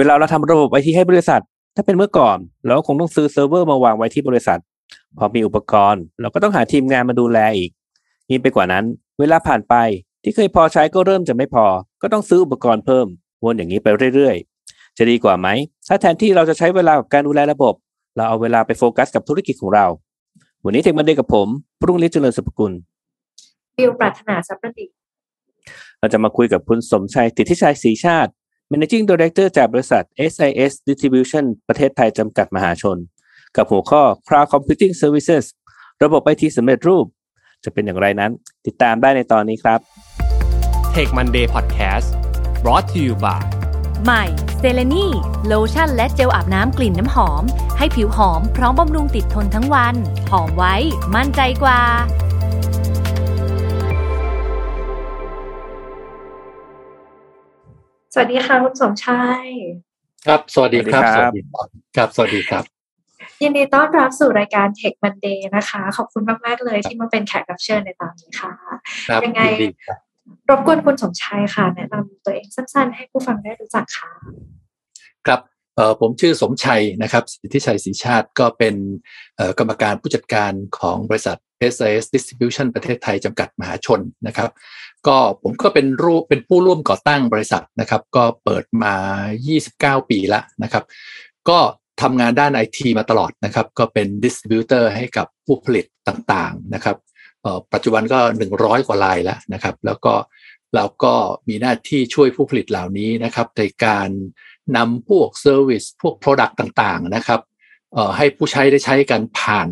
เวลาเราทำระบบไอทีให้บริษัท ถ้าเป็นเมื่อก่อน เราคงต้องซื้อเซิร์ฟเวอร์มาวางไว้ที่บริษัท พอมีอุปกรณ์ เราก็ต้องหาทีมงานมาดูแลอีกยิ่งไปกว่านั้น เวลาผ่านไปที่เคยพอใช้ก็เริ่มจะไม่พอ ก็ต้องซื้ออุปกรณ์เพิ่ม วนอย่างนี้ไปเรื่อยๆ จะดีกว่าไหม ถ้าแทนที่เราจะใช้เวลากับการดูแลระบบ เราเอาเวลาไปโฟกัสกับธุรกิจของเรา วันนี้ Tech Monday กับผมปรุงฤทธิ์เจริญสุภกุลฟิลปรารถนาสัพประดิษฐ์เราจะมาคุยกับคุณสมชัยติทิชัยศรีชาติ Managing Director จากบริษัท SIS Distribution ประเทศไทยจำกัดมหาชน กับหัวข้อ Cloud Computing Services ระบบไอทีสำเร็จรูป จะเป็นอย่างไรนั้น ติดตามได้ในตอนนี้ครับ Take Monday Podcast brought to you by ใหม่เซเลนีโลชั่นและเจลอาบน้ำกลิ่นน้ำหอม ให้ผิวหอมพร้อมบำรุงติดทนทั้งวัน หอมไว้ มั่นใจกว่า สวัสดีค่ะคุณสมชายครับ สวัสดีครับสสวัวัสสดีดีคครัรับบครับ สวัสดีครับ ยินดีต้อนรับสู่รายการ Tech Monday นะคะ ขอบคุณมาก ๆ เลยที่มาเป็นแขกรับเชิญในตอนนี้ค่ะครับยังไงยินดีครับรบกวนคุณสมชายค่ะ แนะนำตัวเองสั้น ๆ ให้ผู้ฟังได้รู้จักค่ะ ครับเอ่อผมชื่อสมชัยนะครับ สิทธิชัยศรีชาติก็เป็นเอ่อกรรมการผู้จัดการของบริษัท SAS Distribution ประเทศไทยจำกัดมหาชนนะครับ ก็ผมก็เป็นรูปเป็นผู้ร่วมก่อตั้งบริษัทนะครับ ก็เปิดมา 29 ปีแล้วนะครับ ก็ทำงานด้านไอทีมาตลอดนะครับ ก็เป็นดิสติบิวเตอร์ให้กับผู้ผลิตต่างๆนะครับปัจจุบันก็ 100 กว่ารายแล้วนะครับ แล้วก็เราก็มีหน้าที่ช่วยผู้ผลิตเหล่านี้นะครับ ในการนำพวก service พวก Product ต่างๆนะครับให้ผู้ใช้ได้ใช้กันผ่าน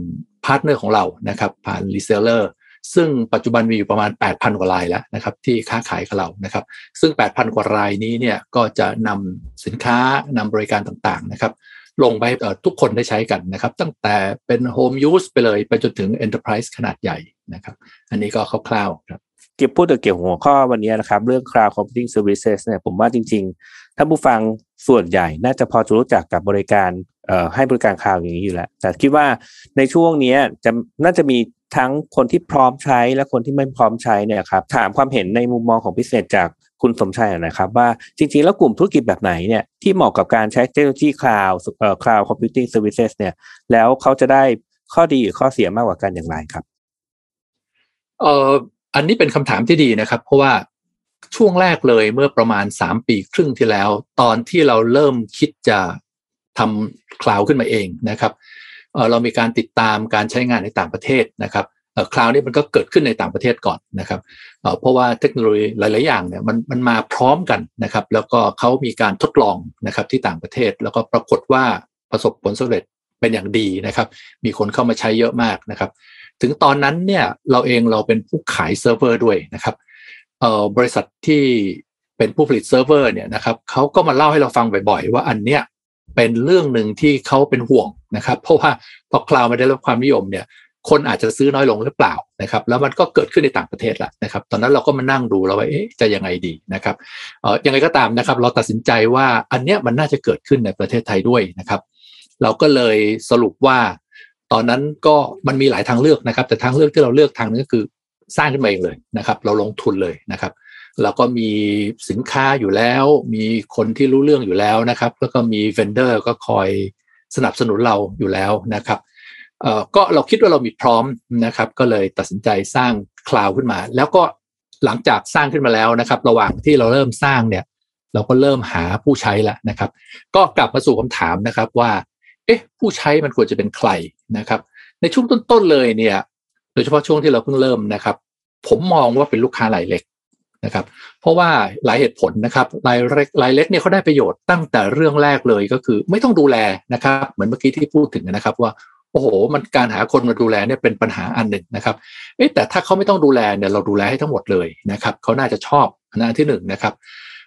พาร์ทเนอร์ของเรานะครับผ่าน reseller ซึ่งปัจจุบันมีอยู่ประมาณ 8,000 กว่ารายแล้วนะครับที่ค้าขายกับเรานะครับ ซึ่ง 8,000 กว่ารายนี้เนี่ยก็จะนำสินค้านำบริการต่างๆนะครับลงไปทุกคนได้ใช้กันนะครับ ตั้งแต่เป็น Home Use ไปเลย ไปจนถึง Enterprise ขนาดใหญ่นะครับ อันนี้ก็คร่าวๆครับเกี่ยวพูดเกี่ยวกับหัวข้อวันนี้นะครับ เรื่อง Cloud Computing Services เนี่ยผมว่าจริงๆ ถ้าผู้ฟังส่วนใหญ่น่าจะพอจะรู้จักกับบริการ ให้บริการ cloud อย่างนี้อยู่แล้ว แต่คิดว่าในช่วงนี้จะน่าจะมีทั้งคนที่พร้อมใช้และคนที่ไม่พร้อมใช้เนี่ยครับถามความเห็นในมุมมองของพิเศษจากคุณสมชัยหน่อยนะครับว่าจริงๆ แล้วกลุ่มธุรกิจแบบไหนเนี่ยที่เหมาะกับการใช้เทคโนโลยี cloud เอ่อ Cloud Computing Services เนี่ยแล้วเขาจะได้ข้อดีหรือข้อเสียมากกว่ากันอย่างไรครับเอ่ออันนี้เป็นคำถามที่ดีนะครับ เพราะว่าช่วงแรกเลยเมื่อประมาณ 3 ปีครึ่งที่แล้ว ตอนที่เราเริ่มคิดจะ ทำคลาวขึ้นมาเองนะครับเรามีการติดตามการใช้งานในต่างประเทศนะครับคลาวนี่มันก็เกิดขึ้นในต่างประเทศก่อนนะครับเพราะว่าเทคโนโลยีหลาย ๆ อย่างเนี่ยมันมันมาพร้อมกันนะครับ แล้วก็เขามีการทดลองนะครับที่ต่างประเทศ แล้วก็ปรากฏว่าประสบผลสำเร็จเป็นอย่างดีนะครับ มีคนเข้ามาใช้เยอะมากนะครับ ถึงตอนนั้นเนี่ยเราเองเราเป็นผู้ขายเซิร์ฟเวอร์ด้วยนะครับบริษัทที่เป็นผู้ผลิตเซิร์ฟเวอร์เนี่ยนะครับเขาก็มาเล่าให้เราฟังบ่อย ๆ ว่าอันเนี้ย เป็นเรื่องหนึ่งที่เขาเป็นห่วงนะครับ เพราะว่าพอ cloud มันได้รับความนิยมเนี่ย คนอาจจะซื้อน้อยลงหรือเปล่านะครับ แล้วมันก็เกิดขึ้นในต่างประเทศแล้วนะครับ ตอนนั้นเราก็มานั่งดูแล้วว่าจะยังไงดีนะครับเออยังไงก็ตามนะครับ เราตัดสินใจว่าอันเนี้ยมันน่าจะเกิดขึ้นในประเทศไทยด้วยนะครับ เราก็เลยสรุปว่าตอนนั้นก็มันมีหลายทางเลือกนะครับ แต่ทางเลือกที่เราเลือกทางนึงก็คือสร้างขึ้นมาเองเลยนะครับ เราลงทุนเลยนะครับ เราก็มีสินค้าอยู่แล้ว มีคนที่รู้เรื่องอยู่แล้วนะครับ แล้วก็มีเวนเดอร์ก็คอยสนับสนุนเราอยู่แล้วนะครับเอ่อก็เราคิดว่าเรามีพร้อมนะครับ ก็เลยตัดสินใจสร้างคลาวขึ้นมา แล้วก็หลังจากสร้างขึ้นมาแล้วนะครับ ระหว่างที่เราเริ่มสร้างเนี่ย เราก็เริ่มหาผู้ใช้แล้วนะครับ ก็กลับมาสู่คำถามนะครับว่า เอ๊ะ ผู้ใช้มันควรจะเป็นใครนะครับ ในช่วงต้นๆเลยเนี่ย โดยเฉพาะช่วงที่เราเพิ่งเริ่มนะครับ ผมมองว่าเป็นลูกค้ารายเล็ก นะครับ เพราะว่าหลายเหตุผลนะครับรายเล็กรายเล็กเนี่ยเขาได้ประโยชน์ตั้งแต่เรื่องแรกเลยก็คือ ไม่ต้องดูแลนะครับ เหมือนเมื่อกี้ที่พูดถึงนะครับว่าโอ้โห มันการหาคนมาดูแลเนี่ยเป็นปัญหาอันหนึ่งนะครับ เอ๊ะแต่ถ้าเขาไม่ต้องดูแลเนี่ยเราดูแลให้ทั้งหมดเลยนะครับเขาน่าจะชอบนนั้นอันที่หนึ่งนะครับ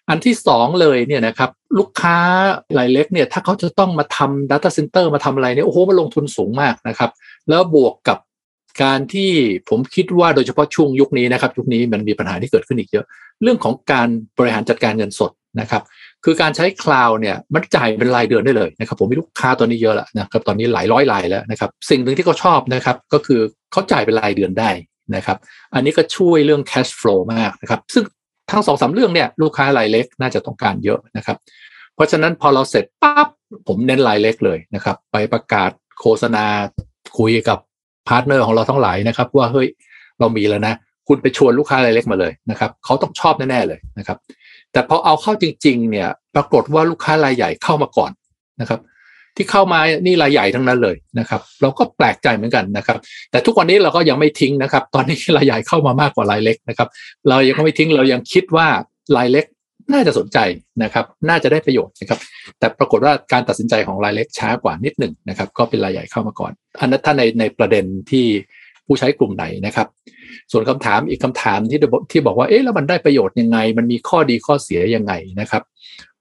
อันที่สองเลยเนี่ยนะครับลูกค้ารายเล็กเนี่ยถ้าเขาจะต้องมาทำ Data Center มาทำอะไรเนี่ยโอ้โหมันลงทุนสูงมากนะครับ แล้วบวกกับ การที่ผมคิดว่าโดยเฉพาะช่วงยุคนี้นะครับยุคนี้มันมีปัญหาที่เกิดขึ้นอีกเยอะ เรื่องของการบริหารจัดการเงินสดนะครับคือการใช้คลาวด์เนี่ยมันจ่ายเป็นรายเดือนได้เลยนะครับผมมีลูกค้าตัวนี้เยอะแล้วนะครับตอนนี้หลายร้อยรายแล้วนะครับสิ่งหนึ่งที่เขาชอบนะครับก็คือเขาจ่ายเป็นรายเดือนได้นะครับอันนี้ก็ช่วยเรื่อง cash flow มากนะครับซึ่งทั้งสองสามเรื่องเนี่ยลูกค้ารายเล็กน่าจะต้องการเยอะนะครับเพราะราะฉะนั้นพอเราเสร็จปั๊บผมเน้นรายเล็กเลยนะครับไปประกาศโฆษณาคุยกับ partner ของเราทั้งหลายนะครับ ว่าเฮ้ยเรามีแล้วนะ คุณไปชวนลูกค้ารายเล็กมาเลยนะครับเขาต้องชอบแน่ๆเลยนะครับ แต่พอเอาเข้าจริง ๆ เนี่ย ปรากฏว่าลูกค้ารายใหญ่เข้ามาก่อนนะครับ ที่เข้ามานี่รายใหญ่ทั้งนั้นเลยนะครับ เราก็แปลกใจเหมือนกันนะครับ แต่ทุกวันนี้เราก็ยังไม่ทิ้งนะครับ ตอนนี้รายใหญ่เข้ามามากกว่ารายเล็กนะครับ เรายังไม่ทิ้งเรายังคิดว่ารายเล็ก น่าจะสนใจนะครับ น่าจะได้ประโยชน์นะครับ แต่ปรากฏว่าการตัดสินใจของรายเล็กช้ากว่านิดหนึ่งนะครับ ก็เป็นรายใหญ่เข้ามาก่อน อันนั้นถ้าในในประเด็นที่ผู้ใช้กลุ่มไหนนะครับ ส่วนคำถามอีกคำถามที่ที่บอกว่า เอ๊ะแล้วมันได้ประโยชน์ยังไง มันมีข้อดีข้อเสียยังไงนะครับ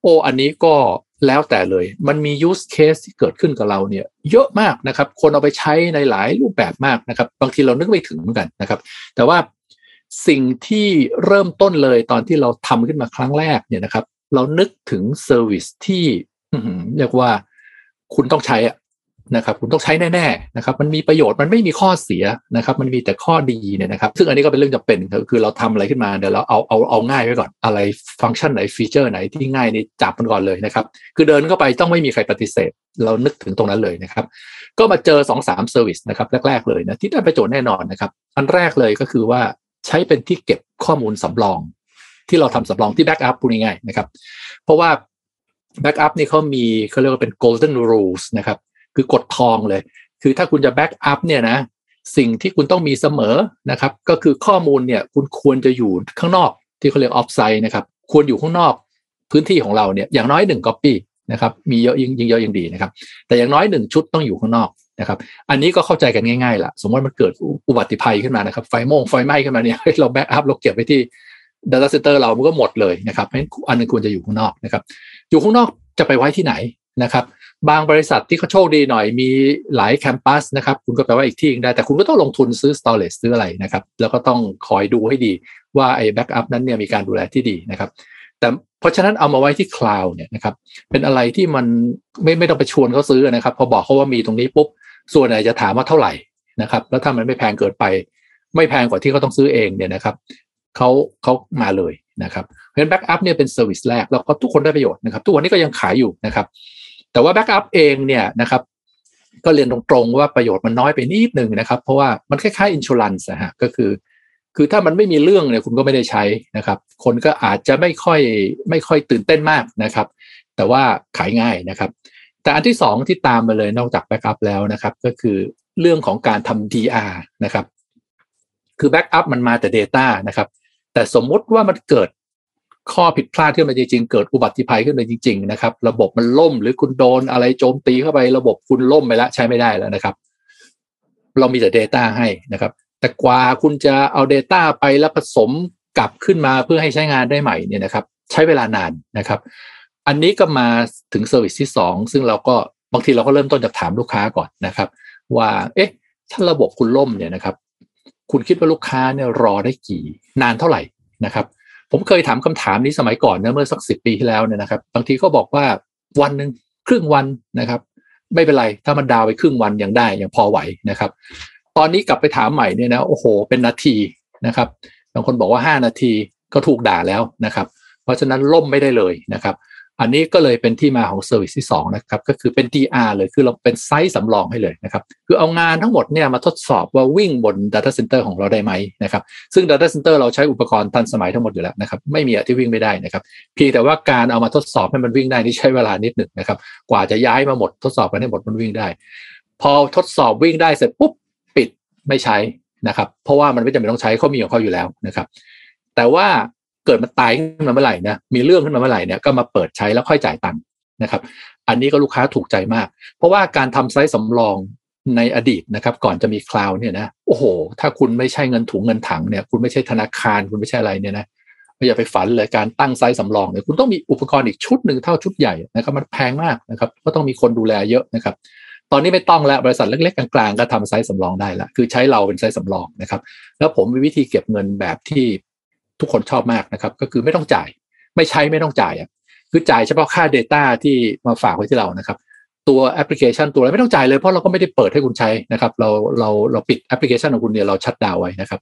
โอ้อันนี้ก็แล้วแต่เลย มันมี use case ที่เกิดขึ้นกับเราเนี่ย เยอะมากนะครับ คนเอาไปใช้ในหลายรูปแบบมากนะครับ บางทีเรานึกไม่ถึงเหมือนกันนะครับ แต่ว่า สิ่งที่เริ่มต้นเลยตอนที่เราทำขึ้นมาครั้งแรกเนี่ยนะครับ เรานึกถึง service ที่เรียกว่าคุณต้องใช้นะครับ คุณต้องใช้แน่ๆนะครับ มันมีประโยชน์มันไม่มีข้อเสียนะครับ มันมีแต่ข้อดีเนี่ยนะครับ ซึ่งอันนี้ก็เป็นเรื่องจำเป็นคือเราทำอะไรขึ้นมาเดี๋ยวเราเอาเอาเอาง่ายไว้ก่อนอะไรฟังก์ชันไหน feature ไหนที่ง่ายนี่จับมันก่อนเลยนะครับ คือเดินเข้าไปต้องไม่มีใครปฏิเสธ เรานึกถึงตรงนั้นเลยนะครับ ก็มาเจอสองสาม service นะครับแรกๆเลยนะที่ได้ประโยชน์แน่นอนนะครับ อันแรกเลยก็คือว่า ใช้เป็นที่เก็บข้อมูลสำรอง ที่เราทำสำรองที่ backup พูดง่ายๆนะครับ เพราะว่า backup นี่เขามีเขาเรียกว่าเป็น golden rules นะครับ คือกฎทองเลย คือถ้าคุณจะ backup เนี่ยนะ สิ่งที่คุณต้องมีเสมอนะครับ ก็คือข้อมูลเนี่ยคุณควรจะอยู่ข้างนอกที่เขาเรียก offsite นะครับ ควรอยู่ข้างนอกพื้นที่ของเราเนี่ยอย่างน้อยหนึ่งก๊อปปี้นะครับ มีเยอะยิ่งยิ่งเยอะยิ่งดีนะครับ แต่อย่างน้อยหนึ่งชุดต้องอยู่ข้างนอก นะครับ อันนี้ก็เข้าใจกันง่ายๆละสมมติมันเกิดอุบัติภัยขึ้นมานะครับ ไฟโมงไฟไหม้ขึ้นมาเนี่ยเรา backup เราเก็บไว้ที่ Data Center เรามันก็หมดเลยนะครับเพราะฉะนั้นอันนึงควรจะอยู่ข้างนอกนะครับ อยู่ข้างนอกจะไปไว้ที่ไหนนะครับ บางบริษัทที่เขาโชคดีหน่อยมีหลาย campus นะครับ คุณก็ไปไว้อีกที่ได้ แต่คุณก็ต้องลงทุนซื้อ storage ซื้ออะไรนะครับ แล้วก็ต้องคอยดูให้ดีว่าไอ้ backup นั้นเนี่ยมีการดูแลที่ดีนะครับแต่เพราะฉะนั้นเอามาไว้ที่ cloud เนี่ยนะครับเป็นอะไรที่มันไม่ไม่ต้องไปชวนเขาซื้อนะครับ พอบอกเขาว่ามีตรงนี้ปุ๊บ ส่วนใหญ่จะถามว่าเท่าไหร่นะครับ แล้วถ้ามันไม่แพงเกินไป ไม่แพงกว่าที่เขาต้องซื้อเองเนี่ยนะครับเขาเขามาเลยนะครับเพราะฉะนั้น backup เนี่ยเป็น service แรกแล้วก็ทุกคนได้ประโยชน์นะครับทุกวันนี้ก็ยังขายอยู่นะครับ แต่ว่า backup เองเนี่ยนะครับก็เรียนตรงๆว่าประโยชน์มันน้อยไปนิดหนึ่งนะครับ เพราะว่ามันคล้ายๆ insurance นะฮะก็คือ คือถ้ามันไม่มีเรื่องเนี่ยคุณก็ไม่ได้ใช้นะครับ คนก็อาจจะไม่ค่อยไม่ค่อยตื่นเต้นมากนะครับ แต่ว่าขายง่ายนะครับ แต่อันที่สองที่ตามมาเลยนอกจาก backup แล้วนะครับ ก็คือเรื่องของการทำ DR นะครับ คือ backup มันมาแต่ Data นะครับ แต่สมมุติว่ามันเกิดข้อผิดพลาดขึ้นมาจริงๆ เกิดอุบัติภัยขึ้นมาจริง ๆ นะครับ ระบบมันล่มหรือคุณโดนอะไรโจมตีเข้าไประบบคุณล่มไปแล้วใช้ไม่ได้แล้วนะครับ เรามีแต่ Data ให้นะครับ แต่กว่าคุณจะเอา Data ไปแล้วผสมกลับขึ้นมาเพื่อให้ใช้งานได้ใหม่เนี่ยนะครับ ใช้เวลานานนะครับ อันนี้ก็มาถึง service ที่สองซึ่งเราก็บางทีเราก็เริ่มต้นจากถามลูกค้าก่อนนะครับ ว่าเอ๊ะถ้าระบบคุณล่มเนี่ยนะครับ คุณคิดว่าลูกค้าเนี่ยรอได้กี่ นานเท่าไหร่นะครับ ผมเคยถามคำถามนี้สมัยก่อนนะเมื่อสักสิบปีที่แล้วเนี่ยนะครับ บางทีก็บอกว่าวันหนึ่งครึ่งวันนะครับ ไม่เป็นไรถ้ามัน down ไปครึ่งวันยังได้ยังพอไหวนะครับ ตอนนี้กลับไปถามใหม่เนี่ยนะโอ้โห เป็นนาทีนะครับบางคนบอกว่าห้านาทีก็ถูกด่าแล้วนะครับ เพราะฉะนั้นล่มไม่ได้เลยนะครับ อันนี้ก็เลยเป็นที่มาของ service ที่2นะครับก็คือเป็น DR เลยคือเราเป็น site สำรองให้เลยนะครับคือเอางานทั้งหมดเนี่ยมาทดสอบว่าวิ่งบน Data Center ของเราได้ไหมนะครับซึ่ง Data Center เราใช้อุปกรณ์ทันสมัยทั้งหมดอยู่แล้วนะครับไม่มีอะที่วิ่งไม่ได้นะครับเพียงแต่ว่าการเอามาทดสอบให้มันวิ่งได้นี่ใช้เวลานิดหนึ่งนะครับกว่าจะย้ายมาหมดทดสอบกันให้หมดมันวิ่งได้ พอทดสอบวิ่งได้เสร็จปุ๊บปิดไม่ใช้นะครับเพราะว่ามันไม่จำเป็นต้องใช้เขามีของเขาอยู่แล้วนะครับแต่ว่า กิดมันตายขึ้นมาเมื่อไหร่นะมีเรื่องขึ้นมาเมื่อไหร่เนี่ยก็มาเปิดใช้แล้วค่อยจ่ายตังค์นะครับ อันนี้ก็ลูกค้าถูกใจมาก เพราะว่าการทำไซส์สำรองในอดีตนะครับ ก่อนจะมีคลาวด์เนี่ยนะโอ้โห ถ้าคุณไม่ใช่เงินถุงเงินถังเนี่ย คุณไม่ใช่ธนาคาร คุณไม่ใช่อะไรเนี่ยนะอย่าไปฝันเลยการตั้ง site สำรองเนี่ยคุณต้องมีอุปกรณ์อีกชุดหนึ่งเท่าชุดใหญ่นะครับมันแพงมากนะครับก็ต้องมีคนดูแลเยอะนะครับ ตอนนี้ไม่ต้องแล้วบริษัทเล็กๆกลางๆก็ทำ site สำรองได้ละคือใช้เราเป็น site สำรองนะครับ แล้วผมมีวิธีเก็บเงินแบบที่ ทุกคนชอบมากนะครับ ก็คือไม่ต้องจ่าย ไม่ใช้ไม่ต้องจ่ายอะคือจ่ายเฉพาะค่า Data ที่มาฝากไว้ที่เรานะครับ ตัวแอปพลิเคชันตัวอะไรไม่ต้องจ่ายเลยเพราะเราก็ไม่ได้เปิดให้คุณใช้นะครับ เราเราเราปิดแอปพลิเคชันของคุณเนี่ยเรา shut down ไว้นะครับ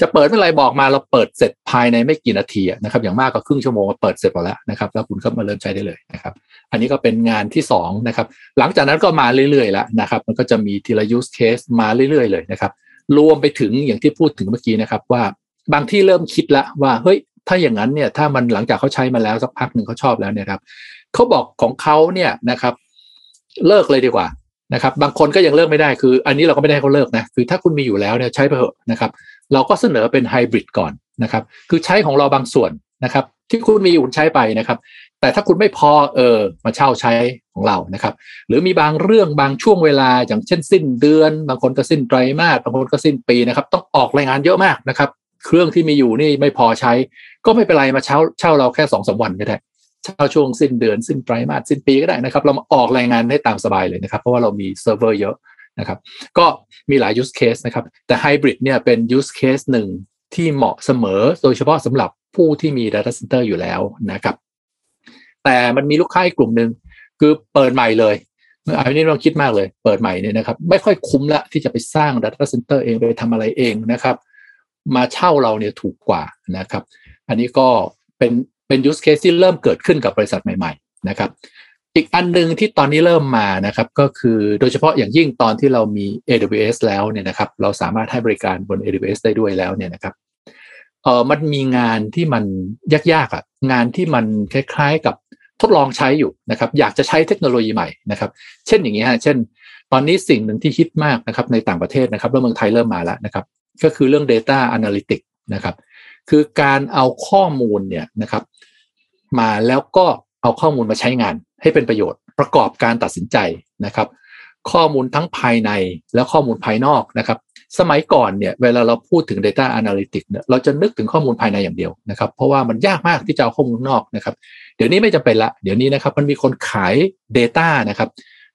จะเปิดเมื่อไรบอกมาเราเปิดเสร็จภายในไม่กี่นาทีนะครับ อย่างมากก็ครึ่งชั่วโมงเปิดเสร็จหมดแล้วนะครับ แล้วคุณก็มาเริ่มใช้ได้เลยนะครับ อันนี้ก็เป็นงานที่2นะครับ หลังจากนั้นก็มาเรื่อยๆแล้วนะครับ มันก็จะมีทีละ use case มาเรื่อยๆ เลยนะครับ รวมไปถึงอย่างที่พูดถึงเมื่อกี้นะครับว่า บางที่เริ่มคิดแล้วว่าเฮ้ยถ้าอย่างนั้นเนี่ยถ้ามันหลังจากเขาใช้มาแล้วสักพักหนึ่งเขาชอบแล้วเนี่ยครับเขาบอกของเขาเนี่ยนะครับ เลิกเลยดีกว่านะครับ บางคนก็ยังเลิกไม่ได้คือ อันนี้เราก็ไม่ได้เขาเลิกนะคือถ้าคุณมีอยู่แล้วเนี่ยใช้ไปเถอะนะครับ เราก็เสนอเป็นไฮบริดก่อนนะครับ คือใช้ของเราบางส่วนนะครับ ที่คุณมีอยู่ใช้ไปนะครับ แต่ถ้าคุณไม่พอเออมาเช่าใช้ของเรานะครับ หรือมีบางเรื่องบางช่วงเวลาอย่างเช่น สิ้นเดือน บางคนก็สิ้นไตรมาสบางคนก็สิ้นปีนะครับ ต้องออกรายงานเยอะมากนะครับ เครื่องที่มีอยู่นี่ไม่พอใช้ ก็ไม่เป็นไรมาเช่าเช่าเราแค่สองสาวันก็ได้เช่าช่วงสิ้นเดือนสิ้นไตรมาสสิ้นปีก็ได้นะครับ เราาออกรายงานได้ตามสบายเลยนะครับ เพราะว่าเรามีเซิร์ฟเวอร์เยอะนะครับ ก็มีหลาย use case นะครับ แต่ไฮบริดเนี่ยเป็น use case หนึ่งที่เหมาะเสมอโดยเฉพาะสำหรับผู้ที่มี data center อยู่แล้วนะครับ แต่มันมีลูกค้าอีกกลุ่มหนึ่งคือเปิดใหม่เลยอันนี้เราคิดมากเลย เปิดใหม่เนี่ยนะครับ ไม่ค่อยคุ้มละที่จะไปสร้าง data center เองไปทำอะไรเองนะครับ มาเช่าเราเนี่ยถูกกว่านะครับ อันนี้ก็เป็นเป็น use case ที่เริ่มเกิดขึ้นกับบริษัทใหม่ ๆ นะครับ อีกอันหนึ่งที่ตอนนี้เริ่มมานะครับ ก็คือโดยเฉพาะอย่างยิ่งตอนที่เรามี AWS แล้วเนี่ยนะครับ เราสามารถให้บริการบน AWS ได้ด้วยแล้วเนี่ยนะครับเออมันมีงานที่มันยากๆอะงานที่มันคล้ายๆกับทดลองใช้อยู่นะครับ อยากจะใช้เทคโนโลยีใหม่นะครับ เช่นอย่างนี้ฮะเช่น ตอนนี้สิ่งหนึ่งที่ฮิตมากนะครับในต่างประเทศนะครับแล้วเมืองไทยเริ่มมาแล้วนะครับ ก็คือเรื่อง Data Analytics นะครับ คือการเอาข้อมูลเนี่ยนะครับ มาแล้วก็เอาข้อมูลมาใช้งานให้เป็นประโยชน์ประกอบการตัดสินใจนะครับ ข้อมูลทั้งภายในและข้อมูลภายนอกนะครับ สมัยก่อนเนี่ยเวลาเราพูดถึง Data Analytics เนี่ยเราจะนึกถึงข้อมูลภายในอย่างเดียวนะครับ เพราะว่ามันยากมากที่จะเอาข้อมูลนอกนะครับ เดี๋ยวนี้ไม่จำเป็นละเดี๋ยวนี้นะครับ มันมีคนขาย Data นะครับ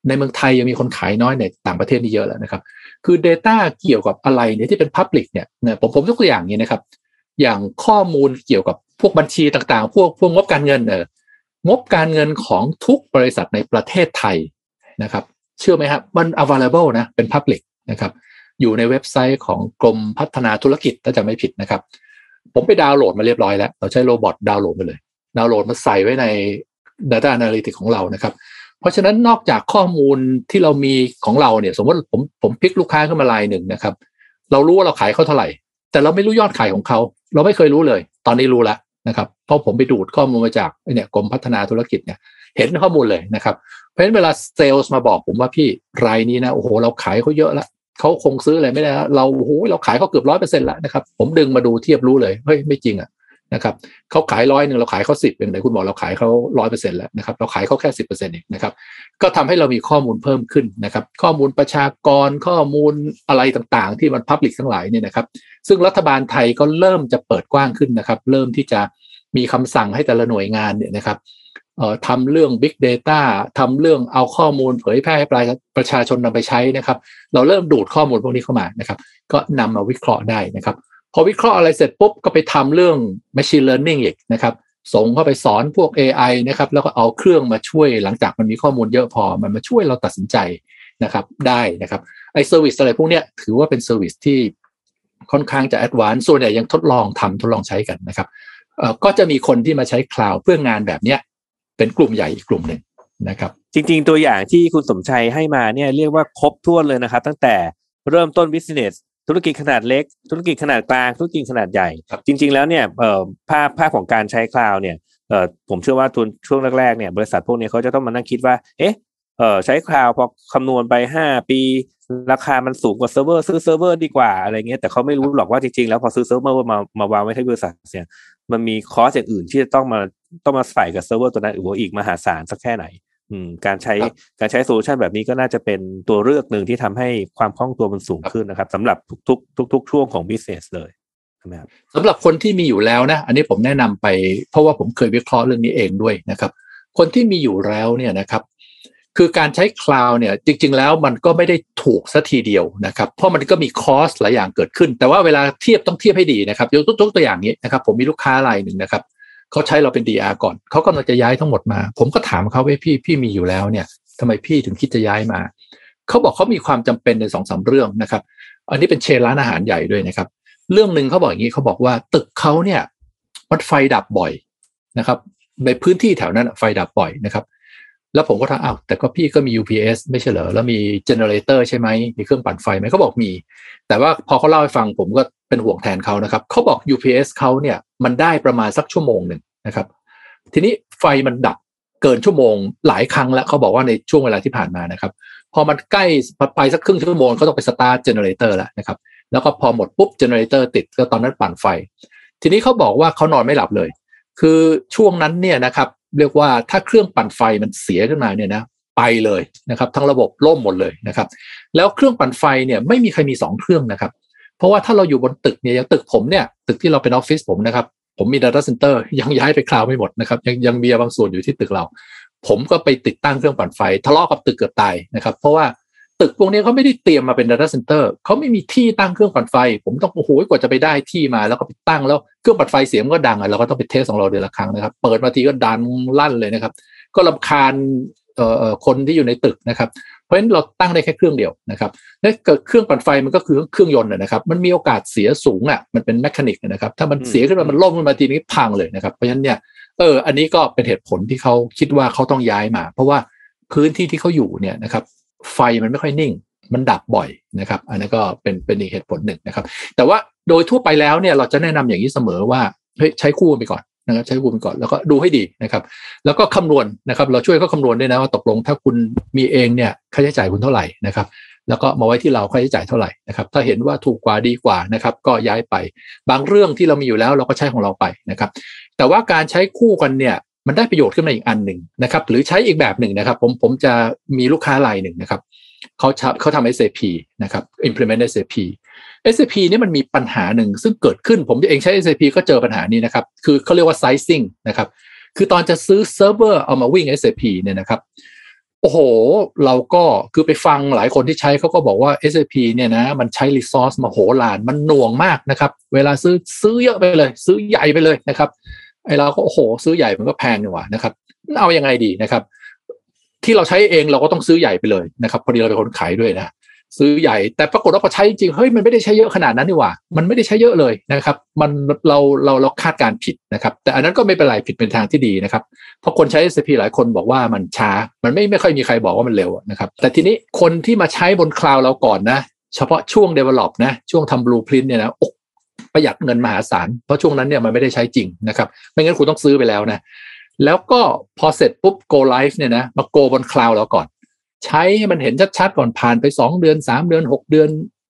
ในเมืองไทยยังมีคนขายน้อยในต่างประเทศนี่เยอะแล้วนะครับ คือ Data เกี่ยวกับอะไรเนี่ยที่เป็น Public เนี่ยผมผมยกตัวอย่างนี้นะครับ อย่างข้อมูลเกี่ยวกับพวกบัญชีต่างๆ พวกพวกงบการเงินเอองบการเงินของทุกบริษัทในประเทศไทยนะครับ เชื่อไหมครับมัน available นะเป็น public นะครับ อยู่ในเว็บไซต์ของกรมพัฒนาธุรกิจถ้าจะไม่ผิดนะครับ ผมไปดาวน์โหลดมาเรียบร้อยแล้ว เราใช้โรบอทดาวน์โหลดไปเลย ดาวน์โหลดมาใส่ไว้ใน Data Analytics ของเรานะครับ เพราะฉะนั้นนอกจากข้อมูลที่เรามีของเราเนี่ย สมมติผมผมพิกลูกค้าขึ้นมาลายหนึ่งนะครับ เรารู้ว่าเราขายเขาเท่าไหร่ แต่เราไม่รู้ยอดขายของเขา เราไม่เคยรู้เลย ตอนนี้รู้แล้วนะครับเพราะผมไปดูดข้อมูลมาจากเนี่ยกรมพัฒนาธุรกิจเนี่ยเห็นข้อมูลเลยนะครับ เพราะฉะนั้นเวลาเซลล์มาบอกผมว่าพี่รายนี้นะโอ้โหเราขายเขาเยอะแล้วเขาคงซื้ออะไรไม่ได้แล้วเราโอ้โหเราขายเขาเกือบร้อยเปอร์เซ็นต์แล้วนะครับ ผมดึงมาดูเทียบรู้เลยเฮ้ยไม่จริงอะ นะครับเขาขายร้อยหนึ่งเราขายเขาสิบเป็นไหนคุณบอกเราขายเขาร้อยเปอร์เซ็นต์แล้วนะครับเราขายเขาแค่สิบเปอร์เซ็นต์เองนะครับก็ทำให้เรามีข้อมูลเพิ่มขึ้นนะครับข้อมูลประชากรข้อมูลอะไรต่างๆ ที่มันพับลิกทั้งหลายเนี่ยนะครับซึ่งรัฐบาลไทยก็เริ่มจะเปิดกว้างขึ้นนะครับ เริ่มที่จะมีคำสั่งให้แต่ละหน่วยงานเนี่ยนะครับทำเรื่อง Big Data ทำเรื่องเอาข้อมูลเผยแพร่ให้ประชาชนนำไปใช้นะครับ เราเริ่มดูดข้อมูลพวกนี้เข้ามานะครับ ก็นำมาวิเคราะห์ได้นะครับ พอวิเคราะห์อะไรเสร็จปุ๊บก็ไปทำเรื่อง Machine Learning อีกนะครับ ส่งเข้าไปสอนพวก AI นะครับ แล้วก็เอาเครื่องมาช่วยหลังจากมันมีข้อมูลเยอะพอมันมาช่วยเราตัดสินใจนะครับได้นะครับไอ้ service อะไรพวกเนี้ยถือว่าเป็น service ที่ค่อนข้างจะ advance ส่วนใหญ่ยังทดลองทำทดลองใช้กันนะครับก็จะมีคนที่มาใช้คลาวด์เพื่องานแบบเนี้ยเป็นกลุ่มใหญ่อีกกลุ่มหนึ่งนะครับ จริงๆ ตัวอย่างที่คุณสมชัยให้มาเนี่ยเรียกว่าครบถ้วนเลยนะครับ ตั้งแต่เริ่มต้น business ธุรกิจขนาดเล็ก ธุรกิจขนาดกลางธุรกิจขนาดใหญ่ จริง ๆ แล้วเนี่ยเอ่อภาพภาพของการใช้คลาวด์เนี่ยเอ่อผมเชื่อว่าทุนช่วงแรกๆเนี่ยบริษัทพวกนี้เขาจะต้องมานั่งคิดว่า เอ๊ะเอ่อใช้คลาวด์พอคำนวณไปห้าปี ราคามันสูงกว่าเซิร์ฟเวอร์ซื้อเซิร์ฟเวอร์ดีกว่าอะไรเงี้ยแต่เขาไม่รู้หรอกว่าจริงๆแล้วพอซื้อเซิร์ฟเวอร์มามาวางไว้ที่บริษัทเนี่ยมันมี cost อย่างอื่นที่จะต้องมาต้องมาใส่กับเซิร์ฟเวอร์ตัวนั้นอีกมหาศาลสักแค่ไหน อืมการใช้การใช้โซลูชันแบบนี้ก็น่าจะเป็นตัวเลือกหนึ่งที่ทำให้ความคล่องตัวมันสูงขึ้นนะครับสำหรับทุกๆทุกๆช่วงของ business เลยนะครับสำหรับคนที่มีอยู่แล้วนะ อันนี้ผมแนะนำไป เพราะว่าผมเคยวิเคราะห์เรื่องนี้เองด้วยนะครับ คนที่มีอยู่แล้วเนี่ยนะครับ คือการใช้คลาวด์เนี่ย จริง ๆ แล้วมันก็ไม่ได้ถูกซะทีเดียวนะครับ เพราะมันก็มี cost หลายอย่างเกิดขึ้น แต่ว่าเวลาเทียบต้องเทียบให้ดีนะครับยกตัวตัวอย่างนี้นะครับ ผมมีลูกค้ารายหนึ่งนะครับ เขาใช้เราเป็น DR ก่อน เขากำลังจะย้ายทั้งหมดมา ผมก็ถามเขาว่าพี่พี่มีอยู่แล้วเนี่ยทำไมพี่ถึงคิดจะย้ายมา เขาบอกเขามีความจำเป็นในสองสาเรื่องนะครับ อันนี้เป็นเชนร้านอาหารใหญ่ด้วยนะครับ เรื่องหนึ่งเขาบอกอย่างนี้เขาบอกว่าตึกเขาเนี่ยมันไฟดับบ่อยนะครับ ในพื้นที่แถวนั้นไฟดับบ่อยนะครับ แล้วผมก็ถามอ้าวแต่ก็พี่ก็มี UPS ไม่ใช่เหรอแล้วมีเจเนเรเตอร์ใช่ไหมมีเครื่องปั่นไฟไหมเขาบอกมี แต่ว่าพอเขาเล่าให้ฟังผมก็เป็นห่วงแทนเขานะครับเขาบอก UPS เขาเนี่ย มันได้ประมาณสักชั่วโมงหนึ่งนะครับ ทีนี้ไฟมันดับเกินชั่วโมงหลายครั้งแล้วเขาบอกว่าในช่วงเวลาที่ผ่านมานะครับ พอมันใกล้ไปสักครึ่งชั่วโมงเขาต้องไป start generator แล้วนะครับ แล้วก็พอหมดปุ๊บ generator ติดก็ตอนนั้นปั่นไฟ ทีนี้เขาบอกว่าเขานอนไม่หลับเลย คือช่วงนั้นเนี่ยนะครับ เรียกว่าถ้าเครื่องปั่นไฟมันเสียขึ้นมาเนี่ยนะไปเลยนะครับ ทั้งระบบล่มหมดเลยนะครับ แล้วเครื่องปั่นไฟเนี่ยไม่มีใครมีสองเครื่องนะครับ เพราะว่าถ้าเราอยู่บนตึกเนี่ยอย่างตึกผมเนี่ยตึกที่เราเป็นออฟฟิศผมนะครับ ผมมี Data Center ยังย้ายไปคลาวไม่หมดนะครับ ยังยังมีบางส่วนอยู่ที่ตึกเรา ผมก็ไปติดตั้งเครื่องปั่นไฟ ทะเลาะกับตึกเกือบตายนะครับ เพราะว่าตึกพวกนี้เขาไม่ได้เตรียมมาเป็น Data Center เขาไม่มีที่ตั้งเครื่องปั่นไฟ ผมต้องโอ้โหกว่าจะไปได้ที่มาแล้วก็ไปตั้งแล้วเครื่องปั่นไฟเสียงก็ดังอะเราก็ต้องไปเทสของเราเดือนละครั้งนะครับ เปิดมาทีก็ดังลั่นเลยนะครับ ก็ลำคาญเอ่อคนที่อยู่ในตึกนะครับ เพราะฉะนั้นเราตั้งได้แค่เครื่องเดียวนะครับและเกิดเครื่องปั่นไฟมันก็คือเครื่องยนต์นะครับ มันมีโอกาสเสียสูงอะมันเป็นแมคานิกนะครับ ถ้ามันเสียขึ้นมามันล่มขึ้นมาทีนี้พังเลยนะครับ เพราะฉะนั้นเนี่ยเอออันนี้ก็เป็นเหตุผลที่เขาคิดว่าเขาต้องย้ายมา เพราะว่าพื้นที่ที่เขาอยู่เนี่ยนะครับ ไฟมันไม่ค่อยนิ่ง มันดับบ่อยนะครับ อันนี้นก็เป็นเป็นอีกเหตุผลหนึ่งนะครับ แต่ว่าโดยทั่วไปแล้วเนี่ยเราจะแนะนำอย่างนี้เสมอว่าเฮ้ยใช้คู่ไปก่อน นะครับใช้คู่ไปก่อนแล้วก็ดูให้ดีนะครับ แล้วก็คำนวณนะครับ เราช่วยเขาคำนวณด้วยนะว่าตกลงถ้าคุณมีเองเนี่ยค่าใช้จ่ายคุณเท่าไหร่นะครับแล้วก็มาไว้ที่เราค่าใช้จ่ายเท่าไหร่นะครับถ้าเห็นว่าถูกกว่าดีกว่านะครับ ก็ย้ายไป บางเรื่องที่เรามีอยู่แล้วเราก็ใช้ของเราไปนะครับ แต่ว่าการใช้คู่กันเนี่ยมันได้ประโยชน์ขึ้นมาอีกอันหนึ่งนะครับ หรือใช้อีกแบบหนึ่งนะครับ ผมผมจะมีลูกค้ารายหนึ่งนะครับ เขาเขาทำ SAP นะครับ implement SAP SAP นี่มันมีปัญหาหนึ่งซึ่งเกิดขึ้นผมเองใช้ SAP ก็เจอปัญหานี้นะครับ คือเขาเรียกว่า sizing นะครับ คือตอนจะซื้อเซิร์ฟเวอร์เอามาวิ่ง SAP เนี่ยนะครับ โอ้โห เราก็คือไปฟังหลายคนที่ใช้เขาก็บอกว่า SAP เนี่ยนะ มันใช้ resource มาโหฬารมันหน่วงมากนะครับ เวลาซื้อซื้อเยอะไปเลย ซื้อใหญ่ไปเลยนะครับไอ้เราก็โอ้โห ซื้อใหญ่มันก็แพงนี่ว่านะครับ เอายังไงดีนะครับ ที่เราใช้เองเราก็ต้องซื้อใหญ่ไปเลยนะครับพอดีเราเป็นคนขายด้วยนะซื้อใหญ่แต่ปรากฏว่าพอใช้จริงเฮ้ยมันไม่ได้ใช้เยอะขนาดนั้นนี่หว่า มันไม่ได้ใช้เยอะเลยนะครับ มันเราเราเราคาดการณ์ผิดนะครับ แต่อันนั้นก็ไม่เป็นไรผิดเป็นทางที่ดีนะครับ เพราะคนใช้ SAP หลายคนบอกว่ามันช้า มันไม่ไม่ค่อยมีใครบอกว่ามันเร็วนะครับ แต่ทีนี้คนที่มาใช้บนคลาวด์เราก่อนนะ เฉพาะช่วง develop นะช่วงทำ blueprint เนี่ยนะโอ้ประหยัดเงินมหาศาลเพราะช่วงนั้นเนี่ยมันไม่ได้ใช้จริงนะครับ ไม่งั้นคุณต้องซื้อไปแล้วนะ แล้วก็พอเสร็จปุ๊บ go live เนี่ยนะมา go บนคลาวด์เราก่อน ใช้ให้มันเห็นชัดๆก่อนผ่านไป 2 เดือน 3 เดือน 6 เดือน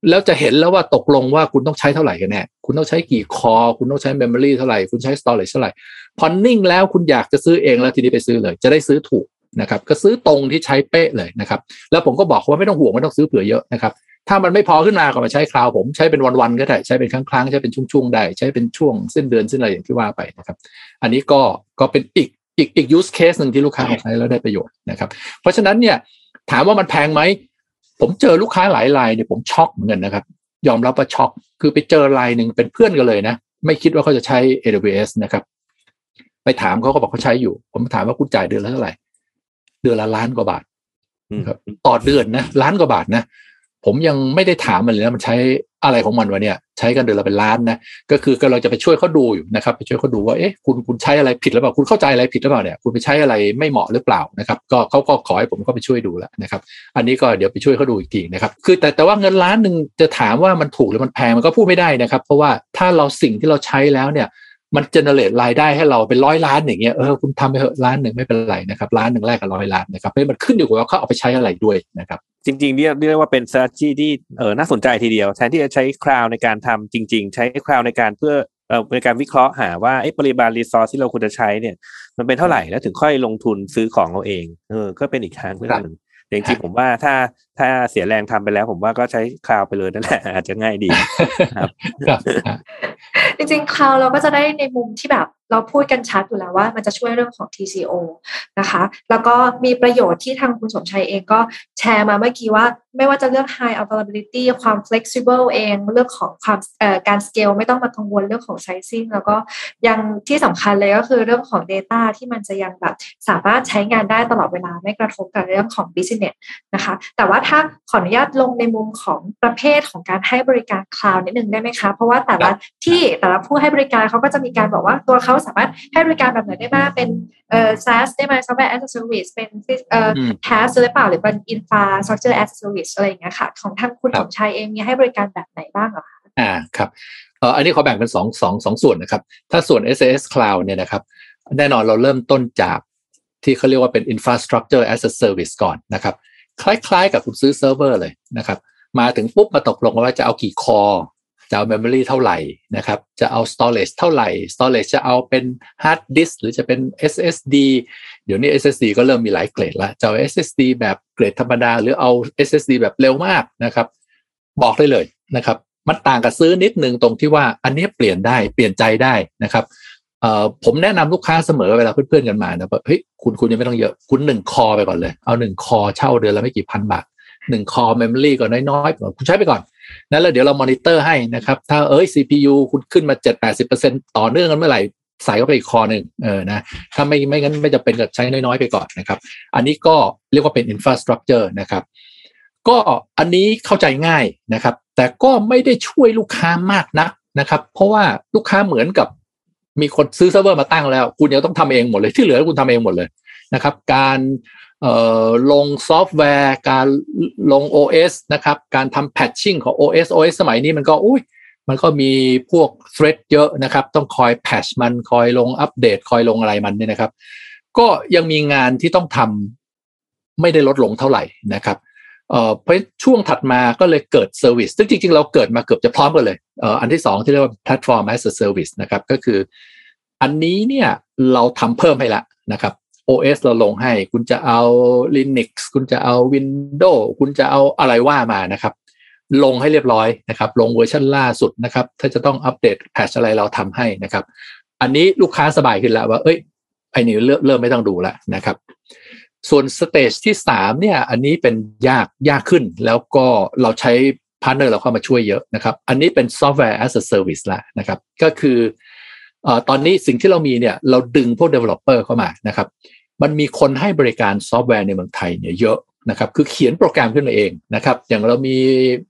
แล้วจะเห็นแล้วว่าตกลงว่าคุณต้องใช้เท่าไหร่กันแน่คุณต้องใช้กี่คอ คุณต้องใช้ memory เท่าไหร่ คุณใช้ storage เท่าไหร่พอนิ่งแล้วคุณอยากจะซื้อเองแล้วทีนี้ไปซื้อเลย จะได้ซื้อถูกนะครับก็ซื้อตรงที่ใช้เป๊ะเลยนะครับ แล้วผมก็บอกว่าไม่ต้องห่วงไม่ต้องซื้อเผื่อเยอะนะครับ ถ้ามันไม่พอขึ้นมาก็มาใช้คลาวผมใช้เป็นวันๆก็ได้ใช้เป็นครั้งๆใช้เป็นช่วงๆได้ใช้เป็นช่วงเส้นเดือนเส้นอะไรอย่างที่ว่าไปนะครับ อันนี้ก็ก็เป็นอีกอีกอีก use case หนึ่งที่ลูกค้าใช้แล้วได้ประโยชน์นะครับ เพราะฉะนั้นเนี่ยถามว่ามันแพงไหมผมเจอลูกค้าหลายรายเนี่ยผมช็อกเหมือนกันนะครับ ยอมรับว่าช็อกคือไปเจอรายหนึ่งเป็นเพื่อนกันเลยนะ ไม่คิดว่าเขาจะใช้ AWS นะครับ ไปถามเขาก็บอกเขาใช้อยู่ ผมถามว่าคุณจ่ายเดือนละเท่าไหร่เดือนละล้านกว่าบาทครับต่อเดือนนะล้านกว่าบาทนะ ผมยังไม่ได้ถามมันเลยนะมันใช้อะไรของมันวะเนี่ย ใช้กันเดือนละเป็นล้านนะก็คือกำลังจะไปช่วยเขาดูอยู่นะครับ ไปช่วยเขาดูว่าเอ๊ะคุณคุณใช้อะไรผิดหรือเปล่าคุณเข้าใจอะไรผิดหรือเปล่าเนี่ยคุณไปใช้อะไรไม่เหมาะหรือเปล่านะครับ ก็เขาก็ขอให้ผมก็ไปช่วยดูแล้วนะครับ อันนี้ก็เดี๋ยวไปช่วยเขาดูอีกทีนะครับ คือแต่แต่ว่าเงินล้านหนึ่งจะถามว่ามันถูกหรือมันแพงมันก็พูดไม่ได้นะครับ เพราะว่าถ้าเราสิ่งที่เราใช้แล้วเนี่ยมันเจเนเรตรายได้ให้เราเป็นร้อยล้านอย่างเงี้ยเออคุณทำไปเถอะล้านหนึ่งไม่เป็นไรนะครับล้านหนึ่งแรกกับร้อยล้านนะครับเพราะมันขึ้นอยู่กับว่าเขาเอาไปใช้อะไรด้วยนะครับ จริงๆเรียกเรียกว่าเป็น strategy ที่เออน่าสนใจทีเดียว แทนที่จะใช้คลาวในการทำจริง ๆ ใช้คลาวในการเพื่อเอ่อในการวิเคราะห์หาว่าไอ้ปริมาณรีซอสที่เราควรจะใช้เนี่ยมันเป็นเท่าไหร่แล้วถึงค่อยลงทุนซื้อของเราเองเออก็เป็นอีกทางเรื่องหนึ่งแต่จริงๆผมว่าถ้าถ้าเสียแรงทำไปแล้ว ผมว่าก็ใช้คลาวไปเลยนั่นแหละอาจจะง่ายดีครับจริงๆคราวเราก็จะได้ในมุมที่แบบเราพูดกันชัดอยู่แล้วว่ามันจะช่วยเรื่องของ TCO นะคะ แล้วก็มีประโยชน์ที่ทางคุณสมชัยเองก็แชร์มาเมื่อกี้ว่า ไม่ว่าจะเรื่อง high availability ความ flexible เอง เรื่องของความการ scale ไม่ต้องมากังวลเรื่องของ sizing แล้วก็ยังที่สำคัญเลยก็คือเรื่องของ data ที่มันจะยังแบบสามารถใช้งานได้ตลอดเวลาไม่กระทบกับเรื่องของ business นะคะ แต่ว่าถ้าขออนุญาตลงในมุมของประเภทของการให้บริการ cloud นิดนึงได้ไหมคะ เพราะว่าแต่ละที่แต่ละผู้ให้บริการเขาก็จะมีการบอกว่าตัวเขาสามารถให้บริการแบบไหนได้บ้างเป็นเอ่อ SaaS ได้ไหม Software as a Service เป็นเอ่อ PaaS หรือเปล่าหรือเป็น Infrastructure as a Service อะไรอย่างเงี้ยค่ะ ของทางคุณสมชัยเองมีให้บริการแบบไหนบ้างเหรอคะอ่าครับเอ่ออันนี้ขอแบ่งเป็นสองสองสองส่วนนะครับ ถ้าส่วน SiS Cloud เนี่ยนะครับ แน่นอนเราเริ่มต้นจากที่เขาเรียกว่าเป็น Infrastructure as a Service ก่อนนะครับ คล้ายๆ กับคุณซื้อเซิร์ฟเวอร์เลยนะครับมาถึงปุ๊บมาตกลงว่าจะเอากี่ core จะเอา memory เท่าไหร่นะครับ จะเอา storage เท่าไหร่ storage จะเอาเป็น hard disk หรือจะเป็น SSD เดี๋ยวนี้ SSD ก็เริ่มมีหลายเกรดแล้วจะเอา SSD แบบเกรดธรรมดา หรือเอา SSD แบบเร็วมากนะครับ บอกได้เลยนะครับ มันต่างกับซื้อนิดนึงตรงที่ว่าอันนี้เปลี่ยนได้เปลี่ยนใจได้นะครับผมแนะนำลูกค้าเสมอเวลาเพื่อนๆกันมานะแบบเฮ้ยคุณคุณยังไม่ต้องเยอะ คุณหนึ่ง core ไปก่อนเลย เอาหนึ่ง core เช่าเดือนละไม่กี่พันบาทหนึ่ง core memory ก่อนน้อยๆก่อนคุณใช้ไปก่อน นั้นแล้วเดี๋ยวเรามอนิเตอร์ให้นะครับ ถ้าเอ้ย CPU คุณขึ้นมาเจ็ดแปดสิบเปอร์เซ็นต่อเนื่องกันเมื่อไหร่ใส่เข้าไปอีก core หนึ่งเออนะถ้าไม่ไม่งั้นไม่จำเป็นก็ใช้น้อยๆไปก่อนนะครับ อันนี้ก็เรียกว่าเป็น infrastructure นะครับ ก็อันนี้เข้าใจง่ายนะครับ แต่ก็ไม่ได้ช่วยลูกค้ามากนักนะครับ เพราะว่าลูกค้าเหมือนกับมีคนซื้อเซิร์ฟเวอร์มาตั้งแล้ว คุณยังต้องทำเองหมดเลยที่เหลือคุณทำเองหมดเลยนะครับ การ ลงซอฟต์แวร์ การลง OS นะครับ การทำ patching ของ OS OS สมัยนี้มันก็อุ้ยมันก็มีพวก threat เยอะนะครับ ต้องคอย patch มันคอยลงอัปเดต คอยลงอะไรมันเนี่ยนะครับ ก็ยังมีงานที่ต้องทำไม่ได้ลดลงเท่าไหร่นะครับเพราะช่วงถัดมาก็เลยเกิด service ซึ่งจริง ๆ เราเกิดมาเกือบจะพร้อมกันเลยเอ,อ,อันที่สองที่เรียกว่าแพลตฟอร์ม as a service นะครับ ก็คือ อันนี้เนี่ยเราทำเพิ่มให้ละนะครับ OS เราลงให้ คุณจะเอา Linux คุณจะเอา Windows คุณจะเอาอะไรว่ามานะครับ ลงให้เรียบร้อยนะครับ ลงเวอร์ชันล่าสุดนะครับ ถ้าจะต้องอัปเดต patch อะไรเราทำให้นะครับ อันนี้ลูกค้าสบายขึ้นแล้วว่า เอ้ยไอ้นี่เริ่มเริ่มไม่ต้องดูแล้วนะครับ ส่วน stage ที่สามเนี่ย อันนี้เป็นยากยากขึ้น แล้วก็เราใช้ partner เราเข้ามาช่วยเยอะนะครับ อันนี้เป็นซอฟต์แวร์ as a service แล้วนะครับ ก็คือ ตอนนี้สิ่งที่เรามีเนี่ยเราดึงพวก developer เข้ามานะครับมันมีคนให้บริการซอฟต์แวร์ในเมืองไทยเนี่ยเยอะนะครับคือเขียนโปรแกรมขึ้นมาเองนะครับอย่างเรามี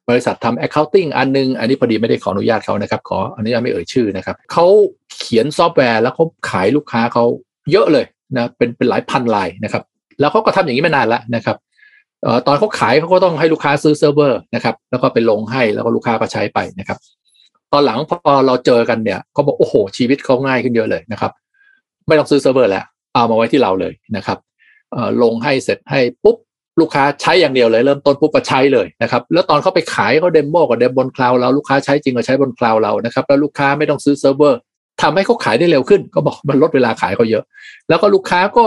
บริษัททำ accounting อันนึง อันนี้พอดีไม่ได้ขออนุญาตเขานะครับ ขออนุญาตไม่เอ่ยชื่อนะครับเขาเขียนซอฟต์แวร์แล้วเขาขายลูกค้าเขาเยอะเลยนะเป็นเป็นหลายพันรายนะครับ แล้วเขาก็ทำอย่างนี้มานานแล้วนะครับเออตอนเขาขายเขาก็ต้องให้ลูกค้าซื้อเซิร์ฟเวอร์นะครับแล้วก็ไปลงให้แล้วก็ลูกค้าก็ใช้ไปนะครับ ตอนหลังพอเราเจอกันเนี่ยเขาบอกโอ้โห ชีวิตเขาง่ายขึ้นเยอะเลยนะครับ ไม่ต้องซื้อเซิร์ฟเวอร์แล้วเอามาไว้ที่เราเลยนะครับลงให้เสร็จให้ปุ๊บลูกค้าใช้อย่างเดียวเลย เริ่มต้นปุ๊บก็ใช้เลยนะครับ แล้วตอนเขาไปขายเขา demo ก็ demo บนคลาวด์เราลูกค้าใช้จริงก็ใช้บนคลาวด์เรานะครับแล้วลูกค้าไม่ต้องซื้อเซิร์ฟเวอร์ทำให้เขาขายได้เร็วขึ้น ก็บอกมันลดเวลาขายเขาเยอะ แล้วก็ลูกค้าก็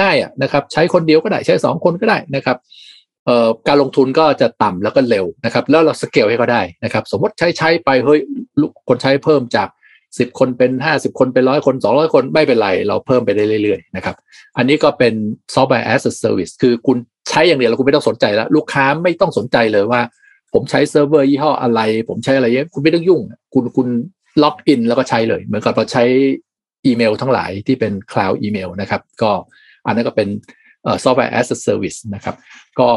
ง่ายอะนะครับ ใช้คนเดียวก็ได้ใช้สองคนก็ได้นะครับ การลงทุนก็จะต่ำแล้วก็เร็วนะครับ แล้วเราสเกลให้เขาได้นะครับ สมมติใช้ใช้ไปเฮ้ยคนใช้เพิ่มจากสิบคนเป็นห้าสิบคนเป็นร้อยคนสองร้อยคนไม่เป็นไร เราเพิ่มไปได้เรื่อยๆนะครับ อันนี้ก็เป็น software as a service คือคุณใช้อย่างเดียวแล้วคุณไม่ต้องสนใจแล้ว ลูกค้าไม่ต้องสนใจเลยว่า ผมใช้เซิร์ฟเวอร์ยี่ห้ออะไร ผมใช้อะไรเงี้ยคุณไม่ต้องยุ่ง คุณคุณล็อกอินแล้วก็ใช้เลย เหมือนกับเราใช้อีเมลทั้งหลายที่เป็น cloud อีเมลนะครับ ก็อันนั้นก็เป็น software as a service นะครับ ก็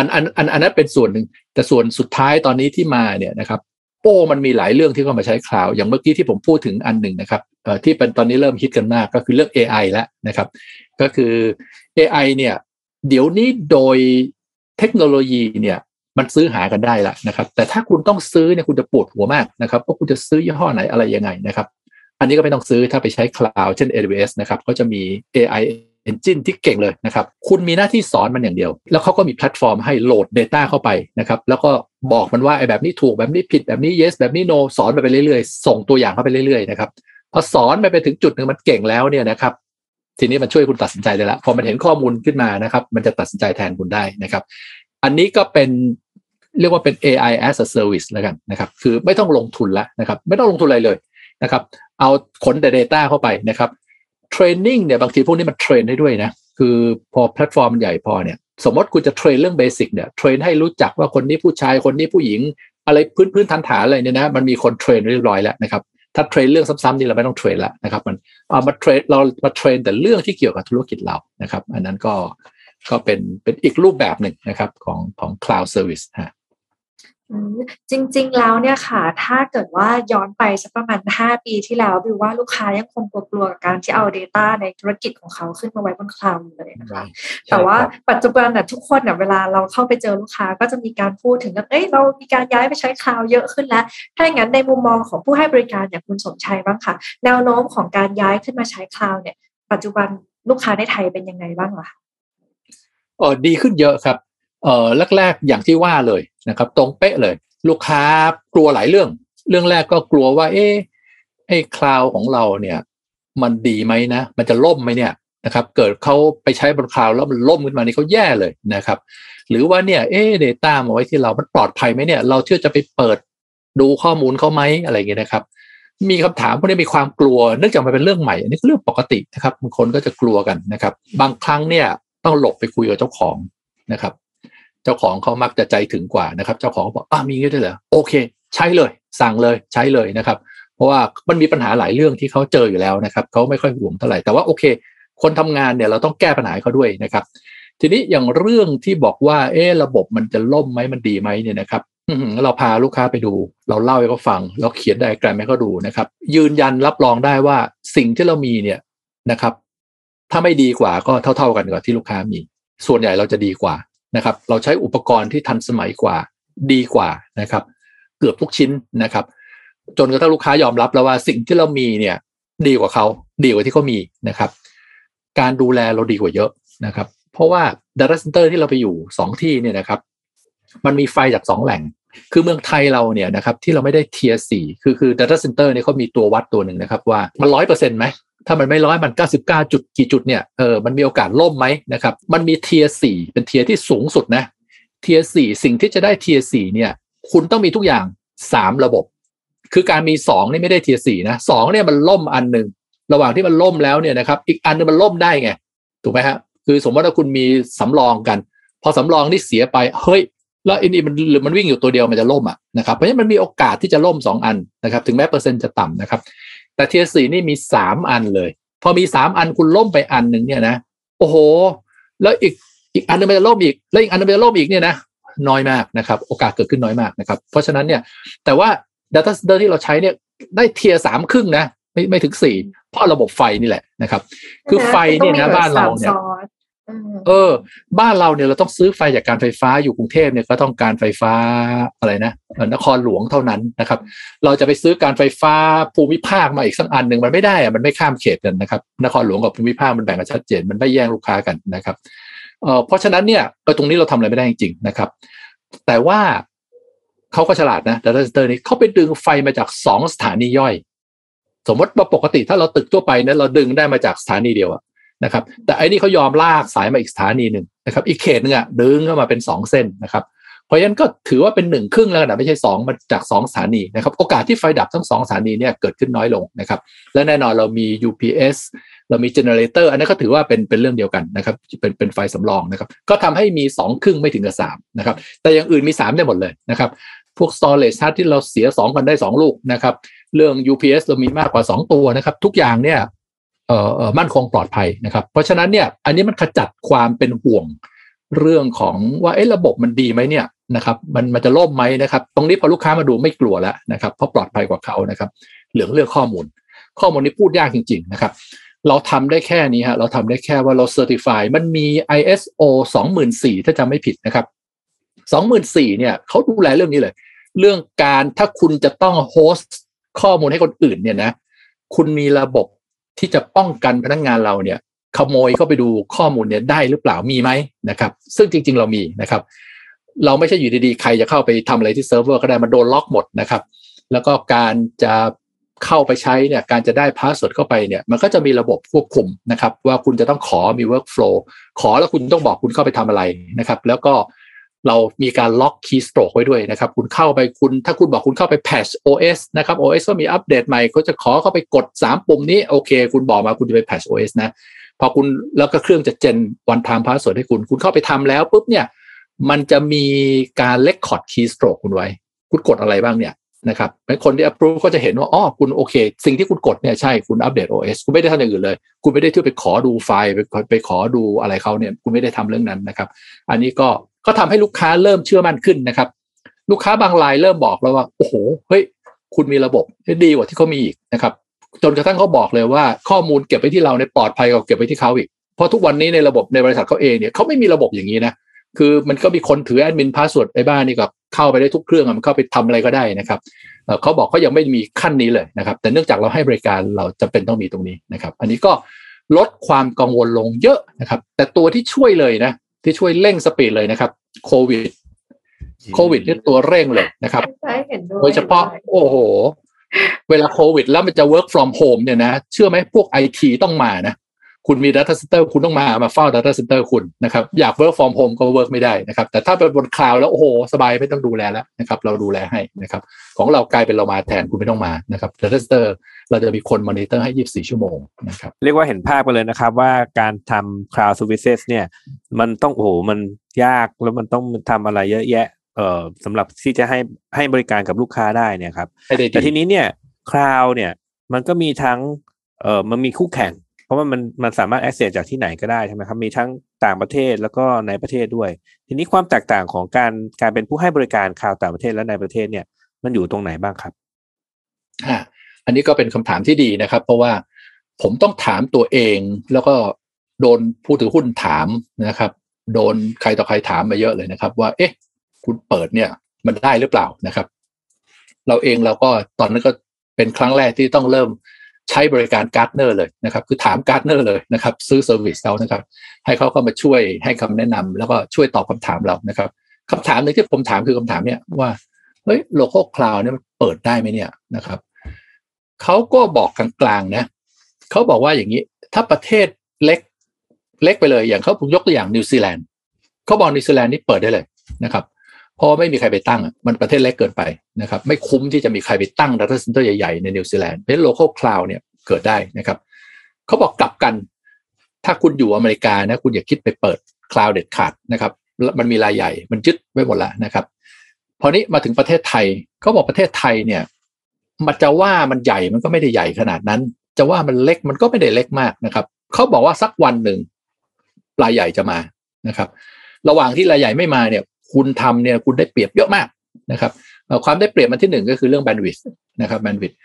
อันอันอันอันนั้นเป็นส่วนหนึ่ง แต่ส่วนสุดท้ายตอนนี้ที่มาเนี่ยนะครับโอ้มันมีหลายเรื่องที่เข้ามาใช้คลาวอย่างเมื่อกี้ที่ผมพูดถึงอันหนึ่งนะครับที่เป็นตอนนี้เริ่มฮิตกันมากก็คือเรื่อง AI แล้วนะครับ ก็คือ AI เนี่ย เดี๋ยวนี้โดยเทคโนโลยีเนี่ยมันซื้อหากันได้ละนะครับ แต่ถ้าคุณต้องซื้อเนี่ยคุณจะปวดหัวมากนะครับว่าคุณจะซื้อยี่ห้อไหนอะไรยังไงนะครับ อันนี้ก็ไม่ต้องซื้อถ้าไปใช้คลาวด์เช่น AWS นะครับก็จะมี AI Engine ที่เก่งเลยนะครับ คุณมีหน้าที่สอนมันอย่างเดียว แล้วเขาก็มีแพลตฟอร์มให้โหลด Data เข้าไปนะครับ แล้วก็บอกมันว่าไอ้แบบนี้ถูกแบบนี้ผิดแบบนี้ yes แบบนี้ no สอนไปไปเรื่อยๆ ส่งตัวอย่างเข้าไปเรื่อยๆนะครับพอสอนไปไปถึงจุดหนึ่งมันเก่งแล้วเนี่ยนะครับ ทีนี้มันช่วยคุณตัดสินใจได้ละพอมันเห็นข้อมูลขึ้นมานะครับ มันจะตัดสินใจแทนคุณได้นะครับ อันนี้ก็เป็นเรียกว่าเป็น AI as a service แล้วกันนะครับ คือไม่ต้องลงทุนละนะครับ ไม่ต้องลงทุนอะไรเลยนะครับ เอาขนแต่ Data เข้าไปนะครับ training เนี่ยบางทีพวกนี้มัน train ได้ด้วยนะ คือพอแพลตฟอร์มใหญ่พอเนี่ยสมมติคุณจะ train เรื่อง basic เนี่ย train ให้รู้จักว่าคนนี้ผู้ชายคนนี้ผู้หญิง อะไรพื้นพื้นฐานฐานอะไรเนี่ยนะมันมีคน train เรียบร้อยแล้วนะครับถ้า train เรื่องซ้ำๆนี่เราไม่ต้อง train แล้วนะครับมันเอามา train เรามา train แต่เรื่องที่เกี่ยวกับธุรกิจเรานะครับ อันนั้นก็ก็เป็นเป็นอีกรูปแบบหนึ่งนะครับของของ cloud service ฮะ จริง ๆ แล้วเนี่ยค่ะ ถ้าเกิดว่าย้อนไปสักประมาณ 5 ปีที่แล้วบิวว่าลูกค้ายังคงกลัวๆกับการที่เอา Data ในธุรกิจของเขาขึ้นมาไว้บนคลาวด์อยู่เลยนะคะ แต่ว่าปัจจุบันน่ะทุกคนน่ะเวลาเราเข้าไปเจอลูกค้าก็จะมีการพูดถึงว่าเอ้ยเรามีการย้ายไปใช้คลาวด์เยอะขึ้นแล้ว ถ้าอย่างนั้นในมุมมองของผู้ให้บริการอย่างคุณสมชัยบ้างค่ะ แนวโน้มของการย้ายขึ้นมาใช้คลาวด์เนี่ย ปัจจุบันลูกค้าในไทยเป็นยังไงบ้างล่ะคะเออดีขึ้นเยอะครับ เออแรกๆอย่างที่ว่าเลยนะครับ ตรงเป๊ะเลย ลูกค้ากลัวหลายเรื่อง เรื่องแรกก็กลัวว่า เอ๊ะไอ้คลาวของเราเนี่ย มันดีไหมนะ มันจะล่มไหมเนี่ยนะครับ เกิดเขาไปใช้บนคลาวแล้วมันล่มขึ้นมานี่เขาแย่เลยนะครับ หรือว่าเนี่ยเอ๊ะเดต้ามาไว้ที่เรา มันปลอดภัยไหมเนี่ย เราเชื่อจะไปเปิดดูข้อมูลเขาไหมอะไรอย่างเงี้ยนะครับ มีคำถามพวกนี้มีความกลัวเนื่องจากมันเป็นเรื่องใหม่ อันนี้ก็เรื่องปกตินะครับบางคนก็จะกลัวกันนะครับ บางครั้งเนี่ยต้องหลบไปคุยกับเจ้าของนะครับ เจ้าของเขามักจะใจถึงกว่านะครับ เจ้าของบอกอ่ามีงี้ด้วยเหรอโอเค ใช้เลย สั่งเลยใช้เลยนะครับ เพราะว่ามันมีปัญหาหลายเรื่องที่เขาเจออยู่แล้วนะครับเขาไม่ค่อยห่วงเท่าไหร่แต่ว่าโอเค คนทำงานเนี่ยเราต้องแก้ปัญหาเขาด้วยนะครับ ทีนี้อย่างเรื่องที่บอกว่า เออระบบมันจะล่มไหมมันดีไหมเนี่ยนะครับเราพาลูกค้าไปดู เราเล่าให้เขาฟัง เราเขียนไดอะแกรมให้เขาดูนะครับ ยืนยันรับรองได้ว่าสิ่งที่เรามีเนี่ยนะครับ ถ้าไม่ดีกว่าก็เท่า ๆกันกับที่ลูกค้ามี ส่วนใหญ่เราจะดีกว่า นะครับ เราใช้อุปกรณ์ที่ทันสมัยกว่าดีกว่านะครับ เกือบทุกชิ้นนะครับ จนกระทั่งลูกค้ายอมรับแล้วว่าสิ่งที่เรามีเนี่ย ดีกว่าเขาดีกว่าที่เขามีนะครับ การดูแลเราดีกว่าเยอะนะครับ เพราะว่า Data Center ที่เราไปอยู่สองที่เนี่ยนะครับ มันมีไฟจากสองแหล่ง คือเมืองไทยเราเนี่ยนะครับ ที่เราไม่ได้ tier สี่คือคือ Data Center เนี่ยเขามีตัววัดตัวหนึ่งนะครับ ว่ามันร้อยเปอร์เซ็นต์ไหม ถ้ามันไม่ร้อยมัน 99 จุดกี่จุดเนี่ยเออมันมีโอกาสล่มไหมนะครับมันมีเทียสี่เป็นเทียที่สูงสุดนะเทียสี่สิ่งที่จะได้เทียสี่เนี่ยคุณต้องมีทุกอย่างสามระบบ คือการมีสองนี่ไม่ได้ tier สี่นะสองเนี่ยมันล่มอันหนึ่งระหว่างที่มันล่มแล้วเนี่ยนะครับอีกอันนึงมันล่มได้ไงถูกไหมฮะคือสมมติว่าคุณมีสำรองกัน พอสำรองนี่เสียไปเฮ้ยแล้วอันนี้มันหรือมันวิ่งอยู่ตัวเดียวมันจะล่มอะนะครับเพราะฉะนั้นมันมีโอกาสที่จะล่มสองอันนะครับ ถึงแม้เปอร์เซ็นต์จะต่ำนะครับ แต่ tier สี่นี่มีสามอันเลย พอมีสามอันคุณล่มไปอันหนึ่งเนี่ยนะโอ้โห แล้วอีกอีกอันนึงมันจะล่มอีกแล้วอีกอันนึงมันจะล่มอีกเนี่ยนะน้อยมากนะครับ โอกาสเกิดขึ้นน้อยมากนะครับ เพราะฉะนั้นเนี่ยแต่ว่า Data Center ที่เราใช้เนี่ยได้ tier สามครึ่งนะไม่ไม่ถึงสี่เพราะระบบไฟนี่แหละนะครับ คือไฟเนี่ยนะบ้านเราเนี่ย เออ บ้านเราเนี่ยเราต้องซื้อไฟจากการไฟฟ้าอยู่กรุงเทพเนี่ยก็ต้องการไฟฟ้าอะไรนะนครหลวงเท่านั้นนะครับ เราจะไปซื้อการไฟฟ้าภูมิภาคมาอีกสักอันหนึ่งมันไม่ได้อะมันไม่ข้ามเขตกันนะครับ นครหลวงกับภูมิภาคมันแบ่งกันชัดเจนมันไม่แย่งลูกค้ากันนะครับเอ่อเพราะฉะนั้นเนี่ยเออตรงนี้เราทำอะไรไม่ได้จริงๆนะครับ แต่ว่าเขาก็ฉลาดนะ Data Center นี้เขาไปดึงไฟมาจากสองสถานีย่อย สมมติว่าปกติถ้าเราตึกทั่วไปเนี่ยเราดึงได้มาจากสถานีเดียวอะ นะครับ แต่อันนี้เขายอมลากสายมาอีกสถานีหนึ่งนะครับ อีกเขตหนึ่งอะดึงเข้ามาเป็นสองเส้นนะครับ เพราะฉะนั้นก็ถือว่าเป็นหนึ่งครึ่งแล้วนะไม่ใช่สองมาจากสองสถานีนะครับ โอกาสที่ไฟดับทั้งสองสถานีเนี่ยเกิดขึ้นน้อยลงนะครับ และแน่นอนเรามี UPS เรามีเจเนเรเตอร์อันนั้นก็ถือว่าเป็นเป็นเรื่องเดียวกันนะครับ เป็นเป็นไฟสำรองนะครับ ก็ทำให้มีสองครึ่งไม่ถึงกับสามนะครับ แต่อย่างอื่นมีสามได้หมดเลยนะครับ พวก storage hard ที่เราเสียสองกันได้สองลูกนะครับ เรื่อง UPS เรามีมากกว่าสองตัวนะครับ ทุกอย่างเนี่ย มั่นคงปลอดภัยนะครับ เพราะฉะนั้นเนี่ยอันนี้มันขจัดความเป็นห่วงเรื่องของว่าเอ๊ะระบบมันดีไหมเนี่ยนะครับมันมันจะล่มไหมนะครับ ตรงนี้พอลูกค้ามาดูไม่กลัวแล้วนะครับเพราะปลอดภัยกว่าเขานะครับเหลืองเรื่องข้อมูล ข้อมูลนี้พูดยากจริง ๆ นะครับ เราทำได้แค่นี้ฮะเราทำได้แค่ว่าเราเซอร์ติฟายมันมี ISO 24000ถ้าจำไม่ผิดนะครับ24000เนี่ยเขาดูแลเรื่องนี้เลย เรื่องการถ้าคุณจะต้อง host ข้อมูลให้คนอื่นเนี่ยนะคุณมีระบบ ที่จะป้องกันพนักงานเราเนี่ยขโมยเข้าไปดูข้อมูลเนี่ยได้หรือเปล่ามีไหมนะครับ ซึ่งจริง ๆ เรามีนะครับ เราไม่ใช่อยู่ดีๆ ใครจะเข้าไปทำอะไรที่เซิร์ฟเวอร์ก็ได้มันโดนล็อกหมดนะครับ แล้วก็การจะเข้าไปใช้เนี่ยการจะได้ password เข้าไปเนี่ยมันก็จะมีระบบควบคุมนะครับ ว่าคุณจะต้องขอมี workflow ขอแล้วคุณต้องบอกคุณเข้าไปทำอะไรนะครับ แล้วก็ เรามีการ log keystroke ไว้ด้วยนะครับ คุณเข้าไปคุณ ถ้าคุณบอกคุณเข้าไป patch OS นะครับ OS ก็มีอัปเดตใหม่เขาจะขอเข้าไปกด 3 ปุ่มนี้ โอเค คุณบอกมาคุณจะไป patch OS นะ พอคุณแล้วก็เครื่องจะ gen one-time password ให้คุณ คุณเข้าไปทำแล้วปุ๊บเนี่ย มันจะมีการ record keystroke คุณไว้ คุณกดอะไรบ้างเนี่ยนะครับคนที่ approve ก็จะเห็นว่าอ๋อคุณโอเค สิ่งที่คุณกดเนี่ยใช่คุณอัปเดต OS คุณไม่ได้ทำอย่างอื่นเลย คุณไม่ได้ที่ไปขอดูไฟล์ไปไปขอดูอะไรเขาเนี่ย คุณไม่ได้ทำเรื่องนั้นนะครับ อันนี้ก็ ก็ทำให้ลูกค้าเริ่มเชื่อมั่นขึ้นนะครับ ลูกค้าบางรายเริ่มบอกแล้วว่า โอ้โห เฮ้ย คุณมีระบบที่ดีกว่าที่เขามีอีกนะครับ จนกระทั่งเขาบอกเลยว่าข้อมูลเก็บไว้ที่เราเนี่ยปลอดภัยกว่าเก็บไว้ที่เขาอีก เพราะทุกวันนี้ในระบบในบริษัทเขาเองเนี่ยเขาไม่มีระบบอย่างนี้นะ คือมันก็มีคนถือ admin password ไอ้บ้านนี่ก็เข้าไปได้ทุกเครื่องมันเข้าไปทำอะไรก็ได้นะครับเขาบอกเขายังไม่มีขั้นนี้เลยนะครับ แต่เนื่องจากเราให้บริการเราจะเป็นต้องมีตรงนี้นะครับ อันนี้ก็ลดความกังวลลงเยอะนะครับ แต่ตัวที่ช่วยเลยนะ ที่ช่วยเร่ง speed เลยนะครับ โควิด โควิดนี่ตัวเร่งเลยนะครับใช่เห็นด้วยโดยเฉพาะโอ้โห เวลาโควิด แล้วมันจะ work from home เนี่ยนะ เชื่อไหมพวกไอทีต้องมานะ คุณมี Data Center คุณต้องมามาเฝ้า Data Center คุณนะครับอยาก work from home ก็ work ไม่ได้นะครับแต่ถ้าเป็นบนคลาวด์แล้วโอ้โหสบายไม่ต้องดูแลแล้วนะครับเราดูแลให้นะครับของเรากลายเป็นเรามาแทนคุณไม่ต้องมานะครับ Data Center เราจะมีคนมอนิเตอร์ให้ 24 ชั่วโมงนะครับเรียกว่าเห็นภาพกันเลยนะครับว่าการทำ cloud services เนี่ยมันต้องโอ้โหมันยากแล้วมันต้องทำอะไรเยอะแยะเอ่อสำหรับที่จะให้ให้บริการกับลูกค้าได้เนี่ยครับให้ได้แต่ดีทีนี้เนี่ย cloud เนี่ยมันก็มีทั้งเอ่อมันมีคู่แข่งเพ ราะว่ามันมันสามารถ access จากที่ไหนก็ได้ใช่ไหมครับ มีทั้งต่างประเทศแล้วก็ในประเทศด้วย ทีนี้ความแตกต่างของการการเป็นผู้ให้บริการ cloud ต่างประเทศและในประเทศเนี่ย มันอยู่ตรงไหนบ้างครับอ่าอันนี้ก็เป็นคำถามที่ดีนะครับ เพราะว่าผมต้องถามตัวเองแล้วก็โดนผู้ถือหุ้นถามนะครับ โดนใครต่อใครถามมาเยอะเลยนะครับ ว่า เอ๊ะ คุณเปิดเนี่ย มันได้หรือเปล่านะครับ เราเองเราก็ตอนนั้นก็เป็นครั้งแรกที่ต้องเริ่ม ใช้บริการ Gartner เลยนะครับ คือถาม Gartner เลยนะครับ ซื้อ service เขานะครับ ให้เขาเข้ามาช่วยให้คำแนะนำแล้วก็ช่วยตอบคำถามเรานะครับคำถามหนึ่งที่ผมถามคือคำถามเนี่ยว่าเฮ้ย local cloud เนี่ยมันเปิดได้ไหมเนี่ยนะครับเขาก็บอกกลางๆนะเขาบอกว่าอย่างนี้ ถ้าประเทศเล็กเล็กไปเลยอย่างเขาผมยกตัวอย่างนิวซีแลนด์เขาบอกนิวซีแลนด์นี่เปิดได้เลยนะครับเพราะไม่มีใครไปตั้งมันประเทศเล็กเกินไปนะครับไม่คุ้มที่จะมีใครไปตั้ง Data Center ใหญ่ๆ ในนิวซีแลนด์เพราะ local cloud เนี่ยเกิดได้นะครับเขาบอกกลับกัน ถ้าคุณอยู่อเมริกานะคุณอย่าคิดไปเปิด cloud เด็ดขาดนะครับมันมีรายใหญ่มันยึดไว้หมดแล้วนะครับพอนี้มาถึงประเทศไทยเขาบอกประเทศไทยเนี่ยมันจะว่ามันใหญ่มันก็ไม่ได้ใหญ่ขนาดนั้น จะว่ามันเล็กมันก็ไม่ได้เล็กมากนะครับเขาบอกว่าสักวันหนึ่งรายใหญ่จะมานะครับ ระหว่างที่รายใหญ่ไม่มาเนี่ย คุณทำเนี่ยคุณได้เปรียบเยอะมากนะครับความได้เปรียบมันที่หนึ่งก็คือเรื่อง bandwidth นะครับ bandwidth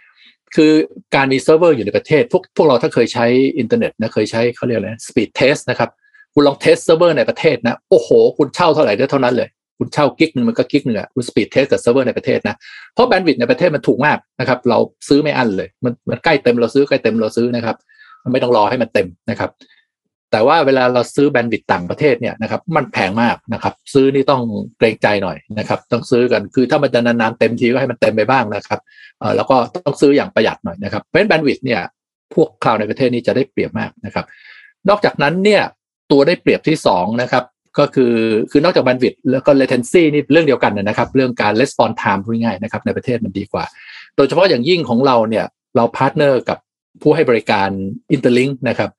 คือการมีเซิร์ฟเวอร์อยู่ในประเทศ พวกพวกเราถ้าเคยใช้อินเทอร์เน็ตนะเคยใช้เขาเรียกอะไร speed test นะครับคุณลอง test เซิร์ฟเวอร์ในประเทศนะโอ้โห คุณเช่าเท่าไหร่ได้เท่านั้นเลย คุณเช่า gig หนึ่งมันก็ gig หนึ่งอะคุณ speed test กับเซิร์ฟเวอร์ในประเทศนะเพราะ bandwidth ในประเทศมันถูกมากนะครับเราซื้อไม่อั้นเลย มันมันใกล้เต็มเราซื้อใกล้เต็มเราซื้อนะครับมันไม่ต้องรอให้มันเต็มนะครับ แต่ว่าเวลาเราซื้อแบนด์วิดต่างประเทศเนี่ยนะครับมันแพงมากนะครับ ซื้อนี่ต้องเกรงใจหน่อยนะครับ ต้องซื้อกันคือถ้ามันจะนานๆเต็มทีก็ให้มันเต็มไปบ้างนะครับเอ่อแล้วก็ต้องซื้ออย่างประหยัดหน่อยนะครับเพราะฉะนั้นแบนด์วิดเนี่ยพวกคลาวในประเทศนี้จะได้เปรียบมากนะครับ นอกจากนั้นเนี่ยตัวได้เปรียบที่สองนะครับก็คือคือนอกจากแบนด์วิดแล้วก็ latency นี่เรื่องเดียวกันนะครับ เรื่องการ response time พูดง่ายๆนะครับในประเทศมันดีกว่า โดยเฉพาะอย่างยิ่งของเราเนี่ยเรา partner กับผู้ให้บริการ Interlink นะครับ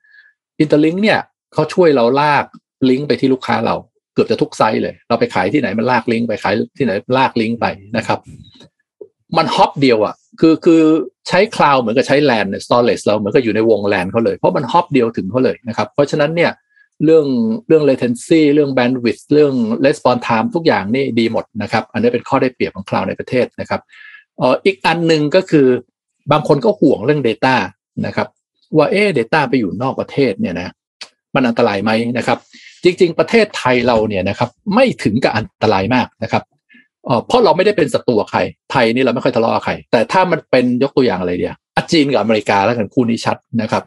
Interlink เนี่ยเขาช่วยเราลากลิงก์ไปที่ลูกค้าเราเกือบจะทุก site เลย เราไปขายที่ไหนมันลากลิงก์ไปขายที่ไหนลากลิงก์ไปนะครับ มัน hop เดียวอะ คือคือใช้คลาวด์เหมือนกับใช้ LAN storage เราเหมือนกับอยู่ในวงแลนเขาเลยเพราะมัน hop เดียวถึงเขาเลยนะครับ เพราะฉะนั้นเนี่ยเรื่องเรื่อง latency เรื่อง bandwidth เรื่อง response time ทุกอย่างนี่ดีหมดนะครับ อันนี้เป็นข้อได้เปรียบของคลาวด์ในประเทศนะครับเอ่ออีกอันหนึ่งก็คือบางคนก็ห่วงเรื่อง Data นะครับ ว่าเอ๊เดต้าไปอยู่นอกประเทศเนี่ยนะมันอันตรายไหมนะครับ จริง ๆ ประเทศไทยเราเนี่ยนะครับ ไม่ถึงกับอันตรายมากนะครับเพราะเราไม่ได้เป็นศัตรูกับใคร ไทยนี่เราไม่ค่อยทะเลาะกับใคร แต่ถ้ามันเป็นยกตัวอย่างอะไรเดียวอะจีนกับอเมริกาแล้วกันคู่นี้ชัดนะครับ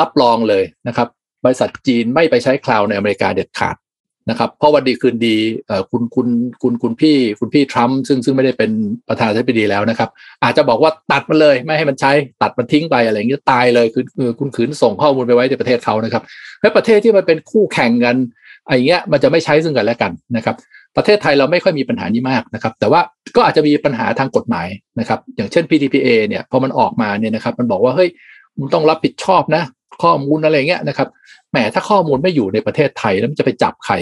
รับรองเลยนะครับ บริษัทจีนไม่ไปใช้คลาวในอเมริกาเด็ดขาด นะครับเพราะวันดีคืนดีคุณคุณคุณคุณพี่คุณพี่ทรัมป์ซึ่งซึ่งไม่ได้เป็นประธานาธิบดีแล้วนะครับ อาจจะบอกว่าตัดมันเลยไม่ให้มันใช้ตัดมันทิ้งไปอะไรอย่างเงี้ยตายเลยคือคุณขืนส่งข้อมูลไปไว้ในประเทศเขานะครับและประเทศที่มันเป็นคู่แข่งกันไอ้เงี้ยมันจะไม่ใช้ซึ่งกันและกันนะครับ ประเทศไทยเราไม่ค่อยมีปัญหานี้มากนะครับ แต่ว่าก็อาจจะมีปัญหาทางกฎหมายนะครับ อย่างเช่น PTPA เนี่ยพอมันออกมาเนี่ยนะครับ มันบอกว่าเฮ้ยมึงต้องรับผิดชอบนะ ข้อมูลอะไรเงี้ยนะครับแหมถ้าข้อมูลไม่อยู่ในประเทศไทยแล้วมันจะไปจับใคร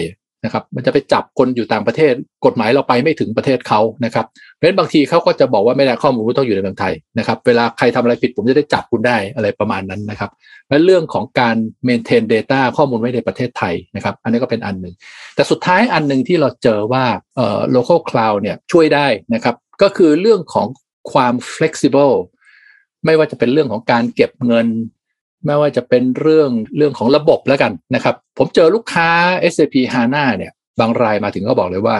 นะครับ มันจะไปจับคนอยู่ต่างประเทศกฎหมายเราไปไม่ถึงประเทศเขานะครับเพราะฉะนั้นบางทีเขาก็จะบอกว่าไม่ได้ข้อมูลต้องอยู่ในเมืองไทยนะครับ เวลาใครทำอะไรผิดผมจะได้จับคุณได้อะไรประมาณนั้นนะครับ และเรื่องของการ maintain data ข้อมูลไว้ในประเทศไทยนะครับ อันนี้ก็เป็นอันหนึ่งแต่สุดท้ายอันหนึ่งที่เราเจอว่าเอ่อ local cloud เนี่ยช่วยได้นะครับ ก็คือเรื่องของความ flexible ไม่ว่าจะเป็นเรื่องของการเก็บเงิน ไม่ว่าจะเป็นเรื่องเรื่องของระบบแล้วกันนะครับ ผมเจอลูกค้า SAP HANA เนี่ย บางรายมาถึงก็บอกเลยว่า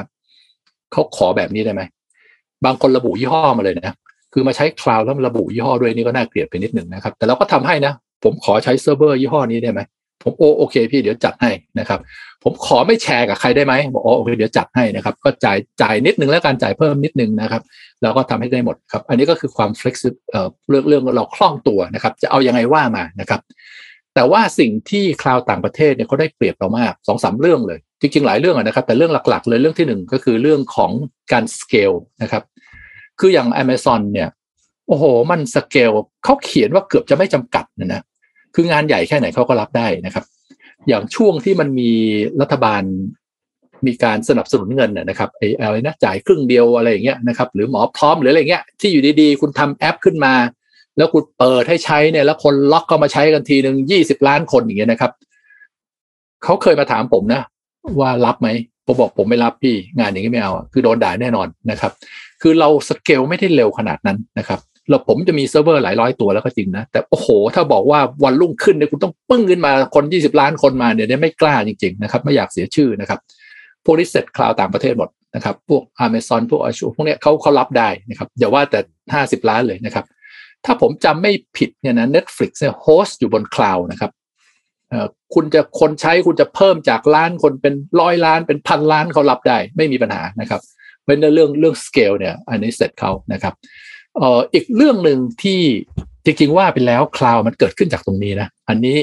เขาขอแบบนี้ได้ไหม บางคนระบุยี่ห้อมาเลยนะ คือมาใช้คลาวด์แล้วระบุยี่ห้อด้วยนี่ก็น่าเกลียดไปนิดหนึ่งนะครับ แต่เราก็ทำให้นะ ผมขอใช้เซิร์ฟเวอร์ยี่ห้อนี้ได้ไหม ผมโอโอเค พี่เดี๋ยวจัดให้นะครับ ผมขอไม่แชร์กับใครได้ไหมบอกอ๋อโอเคเดี๋ยวจัดให้นะครับ ก็จ่ายจ่ายนิดนึงแล้วการจ่ายเพิ่มนิดนึงนะครับ แล้วก็ทำให้ได้หมดครับ อันนี้ก็คือความ flexible เรื่องเรื่องเราคล่องตัวนะครับ จะเอายังไงว่ามานะครับ แต่ว่าสิ่งที่คลาวต่างประเทศเนี่ยเขาได้เปรียบเรามากสองสามเรื่องเลย จริงๆ หลายเรื่องอะนะครับ แต่เรื่องหลักๆ เลยเรื่องที่หนึ่งก็คือเรื่องของการสเกลนะครับ คืออย่าง Amazon เนี่ยโอ้โห มันสเกลเขาเขียนว่าเกือบจะไม่จำกัดนะนะคืองานใหญ่แค่ไหนเขาก็รับได้นะครับ อย่างช่วงที่มันมีรัฐบาล มีการสนับสนุนเงินนะนะครับไอ้อะไรนะจ่ายครึ่งเดียวอะไรอย่างเงี้ยนะครับหรือหมอพร้อมหรืออะไรเงี้ยที่อยู่ดีๆ คุณทำแอปขึ้นมา แล้วคุณเปิดให้ใช้เนี่ยแล้วคน log เข้ามาใช้กันทีหนึ่งยี่สิบล้านคนอย่างเงี้ยนะครับเขาเคยมาถามผมนะ ว่ารับไหมผมบอกผมไม่รับพี่งานอย่างนี้ไม่เอา คือโดนด่าแน่นอนนะครับ คือเราสเกลไม่ได้เร็วขนาดนั้นนะครับเราผมจะมีเซิร์ฟเวอร์หลายร้อยตัวแล้วก็จริงนะ แต่โอ้โห ถ้าบอกว่าวันรุ่งขึ้นเนี่ยคุณต้องปึ้งขึ้นมาคน 20 ล้านคนมาเนี่ยไม่กล้าจริง ๆ นะครับ ไม่อยากเสียชื่อนะครับ พวกนี้เสร็จคลาวด์ต่างประเทศหมดนะครับ พวก Amazon พวก Azure พวกเนี้ยเขาเขารับได้นะครับอย่าว่าแต่ 50 ล้านเลยนะครับ ถ้าผมจำไม่ผิดเนี่ยนะ Netflix เนี่ย host อยู่บนคลาวด์นะครับคุณจะคนใช้คุณจะเพิ่มจากล้านคนเป็นร้อยล้านเป็นพันล้านเขารับได้ไม่มีปัญหานะครับเป็นเรื่องเรื่องสเกลเนี่ยอันนี้เสร็จเขานะครับอ่ออีกเรื่องหนึ่งที่จริงๆว่าไปแล้วคลาวด์มันเกิดขึ้นจากตรงนี้นะอันนี้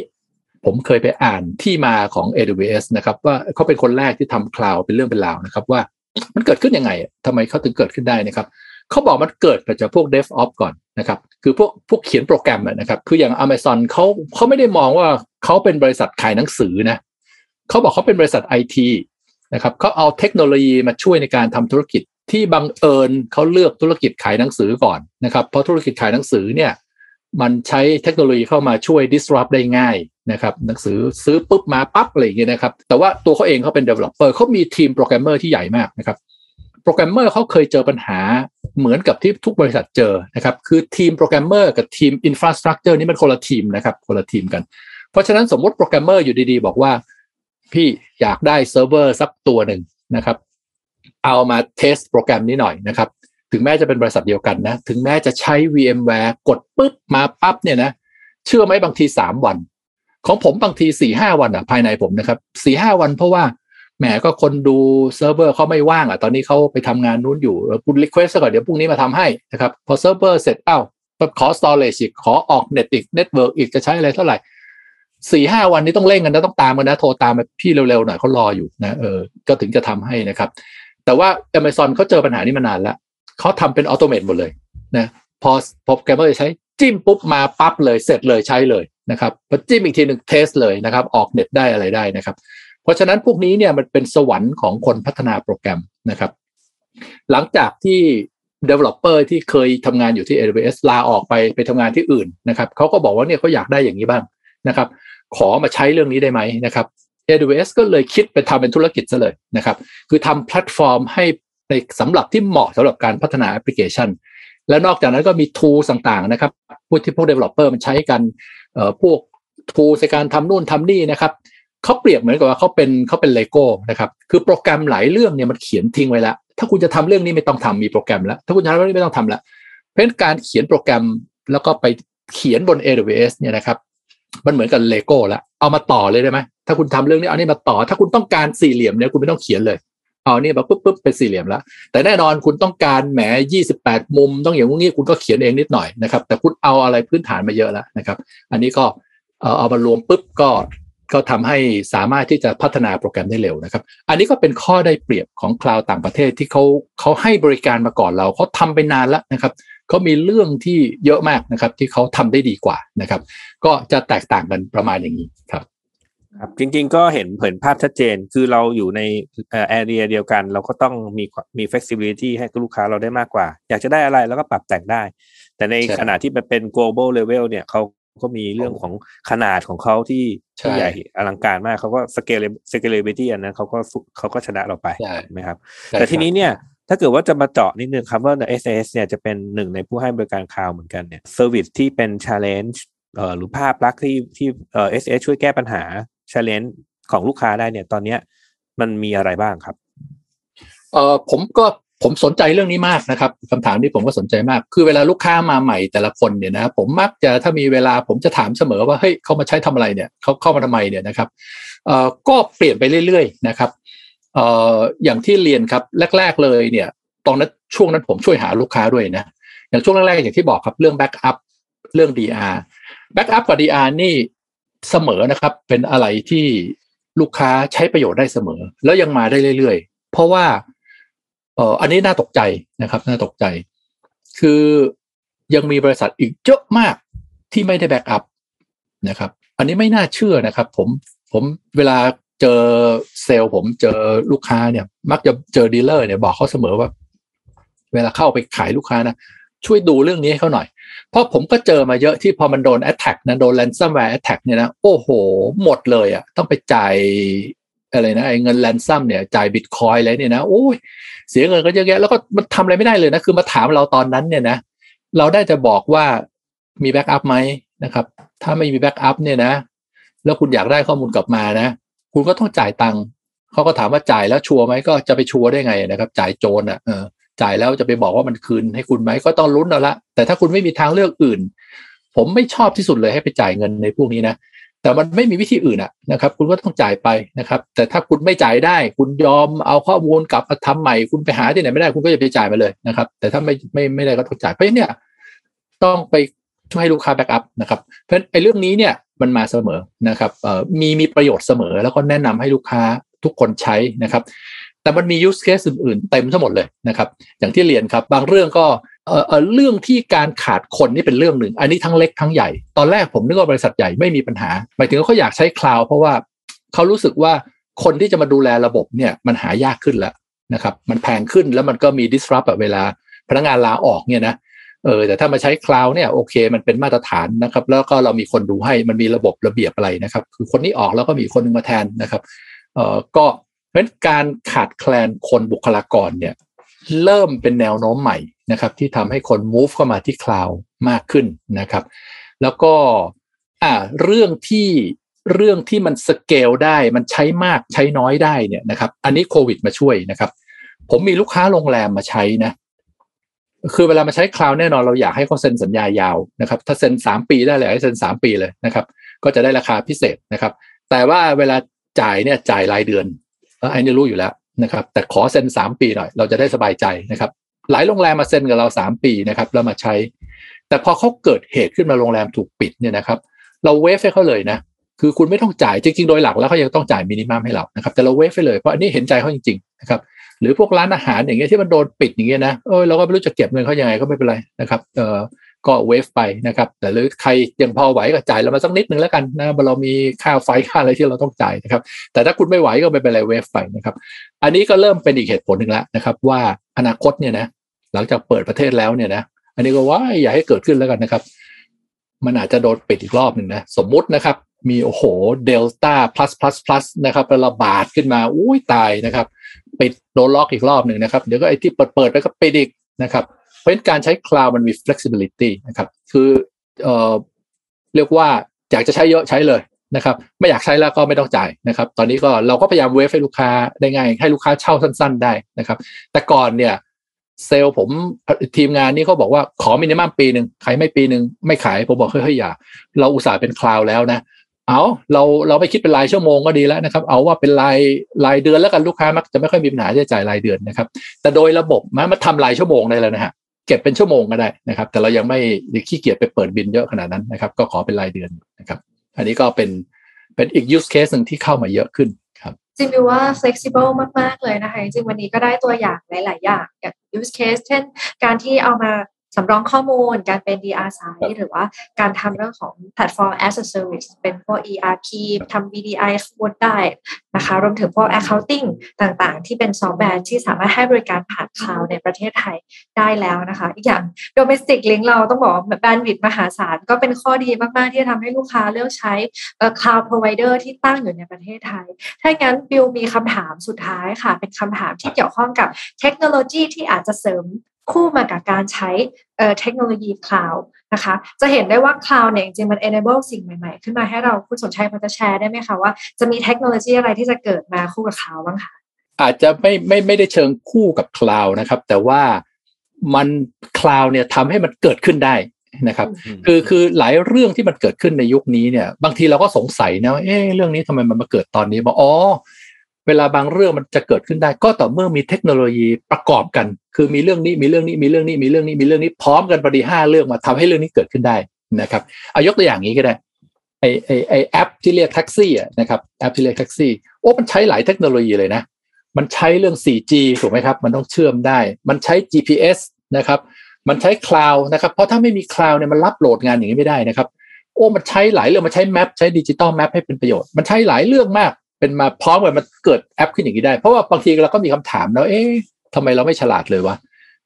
ผมเคยไปอ่านที่มาของ AWS นะครับว่าเขาเป็นคนแรกที่ทำคลาวเป็นเรื่องเป็นราวนะครับว่ามันเกิดขึ้นยังไงทำไมเขาถึงเกิดขึ้นได้นะครับเขาบอกมันเกิดมาจากพวก DevOps ก่อนนะครับคือพวกพวกเขียนโปรแกรมนะครับคืออย่าง Amazon เขาเขาไม่ได้มองว่าเขาเป็นบริษัทขายหนังสือนะเขาบอกเขาเป็นบริษัทไอทีนะครับเขาเอาเทคโนโลยีมาช่วยในการทำธุรกิจที่บังเอิญเขาเลือกธุรกิจขายหนังสือก่อนนะครับเพราะธุรกิจขายหนังสือเนี่ย มันใช้เทคโนโลยีเข้ามาช่วย disrupt ได้ง่ายนะครับหนังสือซื้อปุ๊บมาปั๊บอะไรอย่างเงี้ยนะครับ แต่ว่าตัวเขาเองเขาเป็น developer เขามีทีมโปรแกรมเมอร์ที่ใหญ่มากนะครับโปรแกรมเมอร์เขาเคยเจอปัญหาเหมือนกับที่ทุกบริษัทเจอนะครับคือทีมโปรแกรมเมอร์กับทีม infrastructure นี่มันคนละทีมนะครับคนละทีมกัน เพราะฉะนั้นสมมติโปรแกรมเมอร์อยู่ดีๆ บอกว่า พี่อยากได้เซิร์ฟเวอร์สักตัวหนึ่งนะครับ เอามา test โปรแกรมนี้หน่อยนะครับ ถึงแม้จะเป็นบริษัทเดียวกันนะ ถึงแม้จะใช้ VMware กดปุ๊บมาปั๊บเนี่ยนะ เชื่อไหมบางทีสามวัน ของผมบางทีสี่ห้าวันอะภายในผมนะครับสี่ห้าวันเพราะว่าแหมก็คนดูเซิร์ฟเวอร์เขาไม่ว่างอะตอนนี้เขาไปทำงานนู้นอยู่คุณ request ก่อนเดี๋ยวพรุ่งนี้มาทำให้นะครับ พอเซิร์ฟเวอร์เสร็จอ้าวขอ storage อีกขอออกเน็ตอีก network อีกจะใช้อะไรเท่าไหร่สี่ห้าวันนี้ต้องเร่งกันนะต้องตามกันนะโทรตามพี่เร็วๆหน่อยเขารออยู่นะเออก็ถึงจะทำให้นะครับ แต่ว่า Amazon เขาเจอปัญหานี้มานานแล้ว เขาทำเป็น automate หมดเลยนะพอโปรแกรมเมอร์ใช้จิ้มปุ๊บมาปั๊บเลยเสร็จเลยใช้เลยนะครับพอจิ้มอีกทีหนึ่ง test เลยนะครับ ออกเน็ตได้อะไรได้นะครับ เพราะฉะนั้นพวกนี้เนี่ยมันเป็นสวรรค์ของคนพัฒนาโปรแกรมนะครับ หลังจากที่ developer ที่เคยทำงานอยู่ที่ AWS ลาออกไปไปทำงานที่อื่นนะครับเขาก็บอกว่าเนี่ยเขาอยากได้อย่างนี้บ้างนะครับ ขอมาใช้เรื่องนี้ได้ไหมนะครับ AWS ก็เลยคิดไปทำเป็นธุรกิจซะเลยนะครับ คือทำแพลตฟอร์มให้ ในสำหรับที่เหมาะสำหรับการพัฒนาแอปพลิเคชัน แล้วนอกจากนั้นก็มี tool ต่างๆนะครับพวกที่พวก developer มันใช้กันเอ่อพวก tool ในการทำนู่นทำนี่นะครับเขาเปรียบเหมือนกับว่าเขาเป็นเขาเป็นเลโก้นะครับคือโปรแกรมหลายเรื่องเนี่ยมันเขียนทิ้งไว้แล้ว ถ้าคุณจะทำเรื่องนี้ไม่ต้องทำมีโปรแกรมแล้ว ถ้าคุณจะทำเรื่องนี้ไม่ต้องทำแล้วเพราะการเขียนโปรแกรมแล้วก็ไปเขียนบน AWS เนี่ยนะครับ มันเหมือนกับเลโก้ล้วเอามาต่อเลยได้ไหมถ้าคุณทำเรื่องนี้เอานี่มาต่อ ถ้าคุณต้องการสี่เหลี่ยมเนี่ยคุณไม่ต้องเขียนเลย เอานี่มาปุ๊บปุ๊บเป็นสี่เหลี่ยมแล้ว แต่แน่นอนคุณต้องการแหมยี่สิบแปดมุม ต้องอย่างงี้คุณก็เขียนเองนิดหน่อยนะครับ แต่คุณเอาอะไรพื้นฐานมาเยอะแล้วนะครับ อันนี้ก็เอามารวมปุ๊บก็ก็ทำให้สามารถที่จะพัฒนาโปรแกรมได้เร็วนะครับ อันนี้ก็เป็นข้อได้เปรียบของคลาวต่างประเทศที่เขาเขาให้บริการมาก่อนเราเขาทำไปนานแล้วนะครับเขามีเรื่องที่เยอะมากนะครับที่เขาทำได้ดีกว่านะครับ ก็จะแตกต่างกันประมาณอย่างนี้ครับ ครับจริงๆก็เห็นเห็นภาพชัดเจน คือเราอยู่ในแอเรียเดียวกัน เราก็ต้องมีมี flexibility ให้กับลูกค้าเราได้มากกว่า อยากจะได้อะไรแล้วก็ปรับแต่งได้ แต่ในใช่ขณะที่มันเป็น global level เนี่ยเขาก็มีเรื่องของขนาดของเขาที่ใช่ที่ใหญ่อลังการมากเขาก็ scale scalability อันนั้นเขาก็สู้เขาก็ชนะเราไปใช่ถูกไหมครับใช่แต่ทีครับนี้เนี่ยถ้าเกิดว่าจะมาเจาะนิดนึงครับว่า SAS เนี่ยจะเป็นหนึ่งในผู้ให้บริการคลาวด์เหมือนกันเนี่ย service ที่เป็น challenge เอ่อหรือภาพลักษณ์ที่ที่เอ่อ SAS ช่วยแก้ปัญหา challenge ของลูกค้าได้เนี่ยตอนเนี้ยมันมีอะไรบ้างครับเออผมก็ผมสนใจเรื่องนี้มากนะครับคำถามนี้ผมก็สนใจมาก คือเวลาลูกค้ามาใหม่แต่ละคนเนี่ยนะผมมักจะถ้ามีเวลาผมจะถามเสมอว่าเฮ้ยเขามาใช้ทำอะไรเนี่ยเขาเข้ามาทำไมเนี่ยนะครับเอ่อก็เปลี่ยนไปเรื่อยๆนะครับเอ่ออย่างที่เรียนครับแรก ๆเลยเนี่ย ตอนนั้นช่วงนั้นผมช่วยหาลูกค้าด้วยนะอย่างช่วงแรกๆอย่างที่บอกครับเรื่องแบ็กอัพเรื่อง DR แบ็กอัพกับ DR นี่ เสมอนะครับ เป็นอะไรที่ลูกค้าใช้ประโยชน์ได้เสมอ แล้วยังมาได้เรื่อยๆ เพราะว่าเอ่ออันนี้น่าตกใจนะครับ น่าตกใจ คือยังมีบริษัทอีกเยอะมากที่ไม่ได้ backup นะครับ อันนี้ไม่น่าเชื่อนะครับ ผมผมเวลาเจอเซลส์ผมเจอลูกค้าเนี่ย มักจะเจอ dealer เนี่ยบอกเขาเสมอว่า เวลาเข้าไปขายลูกค้านะ ช่วยดูเรื่องนี้ให้เขาหน่อย เพราะผมก็เจอมาเยอะที่พอมันโดน attack นะโดน ransomware attack เนี่ยนะโอ้โห หมดเลยอะ่ะต้องไปจ่ายอะไรนะไอ้เงิน ransom เนี่ยจ่ายบิตคอยอะไรเนี่ยนะโอ้ยเสียเงินก็เยอะแยะแล้วก็มันทำอะไรไม่ได้เลยนะคือมาถามเราตอนนั้นเนี่ยนะเราได้จะบอกว่ามี backup ไหมนะครับถ้าไม่มี backup เนี่ยนะ แล้วคุณอยากได้ข้อมูลกลับมานะ คุณก็ต้องจ่ายตังค์เขาก็ถามว่าจ่ายแล้วชัวร์ไหมก็จะไปชัวร์ได้ไงนะครับ จ่ายโจรอะเออ จ่ายแล้วจะไปบอกว่ามันคืนให้คุณไหมก็ต้องลุ้นเอาละแต่ถ้าคุณไม่มีทางเลือกอื่น ผมไม่ชอบที่สุดเลยให้ไปจ่ายเงินในพวกนี้นะแต่มันไม่มีวิธีอื่นอะนะครับ คุณก็ต้องจ่ายไปนะครับ แต่ถ้าคุณไม่จ่ายได้ คุณยอมเอาข้อมูลกลับมาทำใหม่ คุณไปหาที่ไหนไม่ได้คุณก็อย่าไปจ่ายมาเลยนะครับ แต่ถ้าไม่ไม่ไม่ได้ก็ต้องจ่ายเพราะเนี่ยต้องไปช่วยให้ลูกค้า backup นะครับเพราะไอ้เรื่องนี้เนี่ยมันมาเสมอนะครับมีมีประโยชน์เสมอแล้วก็แนะนำให้ลูกค้าทุกคนใช้นะครับ แต่มันมี use case อื่นๆเต็มทั้งหมดเลยนะครับ อย่างที่เรียนครับ บางเรื่องก็เออเรื่องที่การขาดคนนี่เป็นเรื่องหนึ่ง อันนี้ทั้งเล็กทั้งใหญ่ ตอนแรกผมนึกว่าบริษัทใหญ่ไม่มีปัญหา หมายถึงเขาอยากใช้ cloud เพราะว่าเขารู้สึกว่าคนที่จะมาดูแลระบบเนี่ยมันหายากขึ้นแล้วนะครับมันแพงขึ้นแล้วมันก็มี disrupt เวลาพนักงานลาออกเนี่ยนะเออแต่ถ้ามาใช้ cloud เนี่ยโอเค มันเป็นมาตรฐานนะครับ แล้วก็เรามีคนดูให้มันมีระบบระเบียบอะไรนะครับ คือคนนี้ออกแล้วก็มีคนนึงมาแทนนะครับเออก็ เพราะฉะนั้นการขาดแคลนคนบุคลากรเนี่ยเริ่มเป็นแนวโน้มใหม่นะครับที่ทำให้คน move เข้ามาที่ cloud มากขึ้นนะครับ แล้วก็อ่าเรื่องที่เรื่องที่มันสเกลได้มันใช้มากใช้น้อยได้เนี่ยนะครับ อันนี้โควิดมาช่วยนะครับ ผมมีลูกค้าโรงแรมมาใช้นะคือเวลามาใช้ cloud แน่นอนเราอยากให้เขาเซ็นสัญญายาวนะครับ ถ้าเซ็นสามปีได้เลยให้เซ็นสามปีเลยนะครับ ก็จะได้ราคาพิเศษนะครับ แต่ว่าเวลาจ่ายเนี่ยจ่ายรายเดือน อันนี้รู้อยู่แล้วนะครับแต่ขอเซ็นสามปีหน่อยเราจะได้สบายใจนะครับ หลายโรงแรมมาเซ็นกับเราสามปีนะครับแล้วมาใช้ แต่พอเขาเกิดเหตุขึ้นมาโรงแรมถูกปิดเนี่ยนะครับ เรา waive ให้เขาเลยนะคือคุณไม่ต้องจ่ายจริงๆ โดยหลักแล้วเขายังต้องจ่าย minimum ให้เรานะครับแต่เรา waive ไปเลยเพราะอันนี้เห็นใจเขาจริงๆนะครับหรือพวกร้านอาหารอย่างเงี้ยที่มันโดนปิดอย่างเงี้ยนะเออเราก็ไม่รู้จะเก็บเงินเขายังไงก็ไม่เป็นไรนะครับเออ ก็เวฟไปนะครับแต่หรือใครยังพอไหวก็จ่ายเรามาสักนิดนึงแล้วกันนะเรามีค่าไฟค่าอะไรที่เราต้องจ่ายนะครับ แต่ถ้าคุณไม่ไหวก็ไม่เป็นไรเวฟไปนะครับ อันนี้ก็เริ่มเป็นอีกเหตุผลหนึ่งแล้วนะครับ ว่าอนาคตเนี่ยนะหลังจากเปิดประเทศแล้วเนี่ยนะอันนี้ก็ว่าอย่าให้เกิดขึ้นแล้วกันนะครับ มันอาจจะโดนปิดอีกรอบหนึ่งนะสมมุตินะครับมีโอ้โหเดลต้า plus plus plus นะครับระบาดขึ้นมาอุ้ยตายนะครับปิดโดนล็อกอีกรอบหนึ่งนะครับ เดี๋ยวก็ไอ้ที่เปิดเปิดไปก็ปิดอีกนะครับ เพราะฉะนั้นการใช้คลาวมันมี flexibility นะครับ คือเอ่อเรียกว่าอยากจะใช้เยอะใช้เลยนะครับ ไม่อยากใช้แล้วก็ไม่ต้องจ่ายนะครับ ตอนนี้ก็เราก็พยายามเวฟให้ลูกค้าได้ง่าย ให้ลูกค้าเช่าสั้น ๆ ได้นะครับ แต่ก่อนเนี่ยเซลล์ผมทีมงานนี่เขาบอกว่าขอมินิมัมปีหนึ่งใครไม่ปีหนึ่งไม่ขาย ผมบอกเฮ้ยอย่า เราอุตส่าห์เป็นคลาวแล้วนะ เอาเราเราไม่คิดเป็นรายชั่วโมงก็ดีแล้วนะครับ เอาว่าเป็นรายรายเดือนแล้วกันลูกค้ามักจะไม่ค่อยมีปัญหาที่จะจ่ายรายเดือนนะครับ แต่โดยระบบมันมาทำรายชั่วโมงได้แล้วนะฮะ เก็บเป็นชั่วโมงก็ได้นะครับ แต่เรายังไม่ขี้เกียจไปเปิดบินเยอะขนาดนั้นนะครับ ก็ขอเป็นรายเดือนนะครับ อันนี้ก็เป็นเป็นอีก use case หนึ่งที่เข้ามาเยอะขึ้นครับจริงๆว่า flexible มาก ๆ เลยนะคะจริงวันนี้ก็ได้ตัวอย่างหลาย ๆ อย่างอย่าง use case เช่น การที่เอามา สำรองข้อมูล การเป็น DR สายหรือว่าการทำเรื่องของ platform as a service เป็นพวก ERP ทำ VDI บนได้นะคะรวมถึงพวก accounting ต่างๆ ที่เป็นซอฟต์แวร์ที่สามารถให้บริการผ่านคลาวในประเทศไทยได้แล้วนะคะ อีกอย่าง domestic link เราต้องบอกแบนด์วิดมหาศาลก็เป็นข้อดีมาก ๆ ที่จะทำให้ลูกค้าเลือกใช้ cloud provider ที่ตั้งอยู่ในประเทศไทย ถ้างั้นบิวมีคำถามสุดท้ายค่ะ เป็นคำถามที่เกี่ยวข้องกับเทคโนโลยีที่อาจจะเสริม คู่มากับการใช้เทคโนโลยี cloud นะคะ จะเห็นได้ว่า cloud เนี่ยจริงๆมัน enable สิ่งใหม่ ๆ ขึ้นมาให้เราคุณสมชัยพอจะแชร์ได้ไหมคะว่าจะมีเทคโนโลยีอะไรที่จะเกิดมาคู่กับ cloud บ้างคะอาจจะไม่ไม่ไม่ได้เชิงคู่กับ cloud นะครับ แต่ว่ามัน cloud เนี่ยทำให้มันเกิดขึ้นได้นะครับ คือคือหลายเรื่องที่มันเกิดขึ้นในยุคนี้เนี่ย บางทีเราก็สงสัยนะว่าเอ๊ะเรื่องนี้ทำไมมันมาเกิดตอนนี้บอกอ๋อ เวลาบางเรื่องมันจะเกิดขึ้นได้ ก็ต่อเมื่อมีเทคโนโลยีประกอบกัน คือมีเรื่องนี้มีเรื่องนี้มีเรื่องนี้มีเรื่องนี้มีเรื่องนี้พร้อมกันพอดีห้าเรื่องมาทำให้เรื่องนี้เกิดขึ้นได้นะครับเอายกตัวอย่างนี้ก็ได้ไอไอไอแอปที่เรียกแท็กซี่อะนะครับแอปที่เรียกแท็กซี่โอ้มันใช้หลายเทคโนโลยีเลยนะ มันใช้เรื่อง 4G ถูกไหมครับ มันต้องเชื่อมได้ มันใช้ GPS นะครับ มันใช้ cloud นะครับ เพราะถ้าไม่มี cloud เนี่ยมันรับโหลดงานอย่างนี้ไม่ได้นะครับ โอ้มันใช้หลายเรื่องมันใช้ map ใช้ digital map ให้เป็นประโยชน์ มันใช้หลายเรื่องมาก เป็นมาพร้อมกันมันเกิดแอปขึ้นอย่างนี้ได้ เพราะว่าบางทีเราก็มีคำถามแล้วเอ๊ะทำไมเราไม่ฉลาดเลยวะ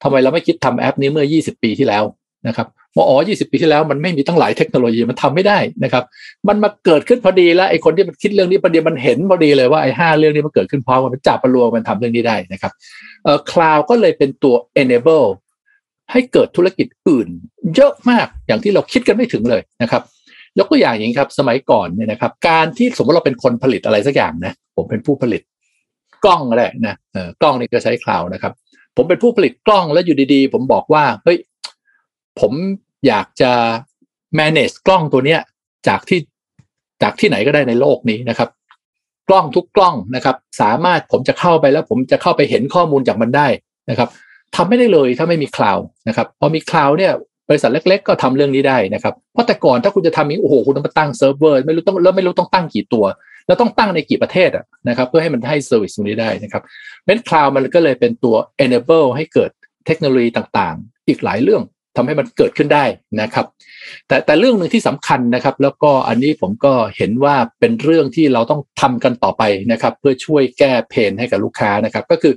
ทำไมเราไม่คิดทำแอปนี้เมื่อ 20 ปีที่แล้วนะครับว่าอ๋อ 20 ปีที่แล้วมันไม่มีตั้งหลายเทคโนโลยีมันทำไม่ได้นะครับ มันมาเกิดขึ้นพอดีแล้วไอ้คนที่มันคิดเรื่องนี้ประเดี๋ยวมันเห็นพอดีเลยว่าไอ้ห้าเรื่องนี้มันเกิดขึ้นพร้อมกันมันจับประลวงมันทำเรื่องนี้ได้นะครับเอ่อคลาวก็เลยเป็นตัว enable ให้เกิดธุรกิจอื่น เยอะมากอย่างที่เราคิดกันไม่ถึงเลยนะครับ ยกตัวอย่างอย่างครับสมัยก่อนเนี่ยนะครับ การที่สมมติเราเป็นคนผลิตอะไรสักอย่างนะผมเป็นผู้ผลิตกล้องก็ได้นะเออกล้องนี่ก็ใช้คลาวนะครับ ผมเป็นผู้ผลิตกล้องแล้วอยู่ดีๆ ผมบอกว่าเฮ้ยผมอยากจะ manage กล้องตัวเนี้ยจากที่จากที่ไหนก็ได้ในโลกนี้นะครับ กล้องทุกกล้องนะครับ สามารถผมจะเข้าไปแล้ว ผมจะเข้าไปเห็นข้อมูลจากมันได้นะครับทำไม่ได้เลยถ้าไม่มีคลาวนะครับพอมี cloud เนี่ย บริษัทเล็ก ๆ ก็ทำเรื่องนี้ได้นะครับเพราะแต่ก่อนถ้าคุณจะทำนี้โอ้โหคุณต้องมาตั้งเซิร์ฟเวอร์ไม่รู้ต้องแล้วไม่รู้ต้องตั้งกี่ตัว แล้วต้องตั้งในกี่ประเทศอะนะครับเพื่อให้มันให้ service ตรงนี้ได้นะครับเป็น cloud มันก็เลยเป็นตัว enable ให้เกิดเทคโนโลยีต่างๆ อีกหลายเรื่องทำให้มันเกิดขึ้นได้นะครับ แต่แต่เรื่องหนึ่งที่สำคัญนะครับ แล้วก็อันนี้ผมก็เห็นว่าเป็นเรื่องที่เราต้องทำกันต่อไปนะครับ เพื่อช่วยแก้ pain ให้กับลูกค้านะครับ ก็คือ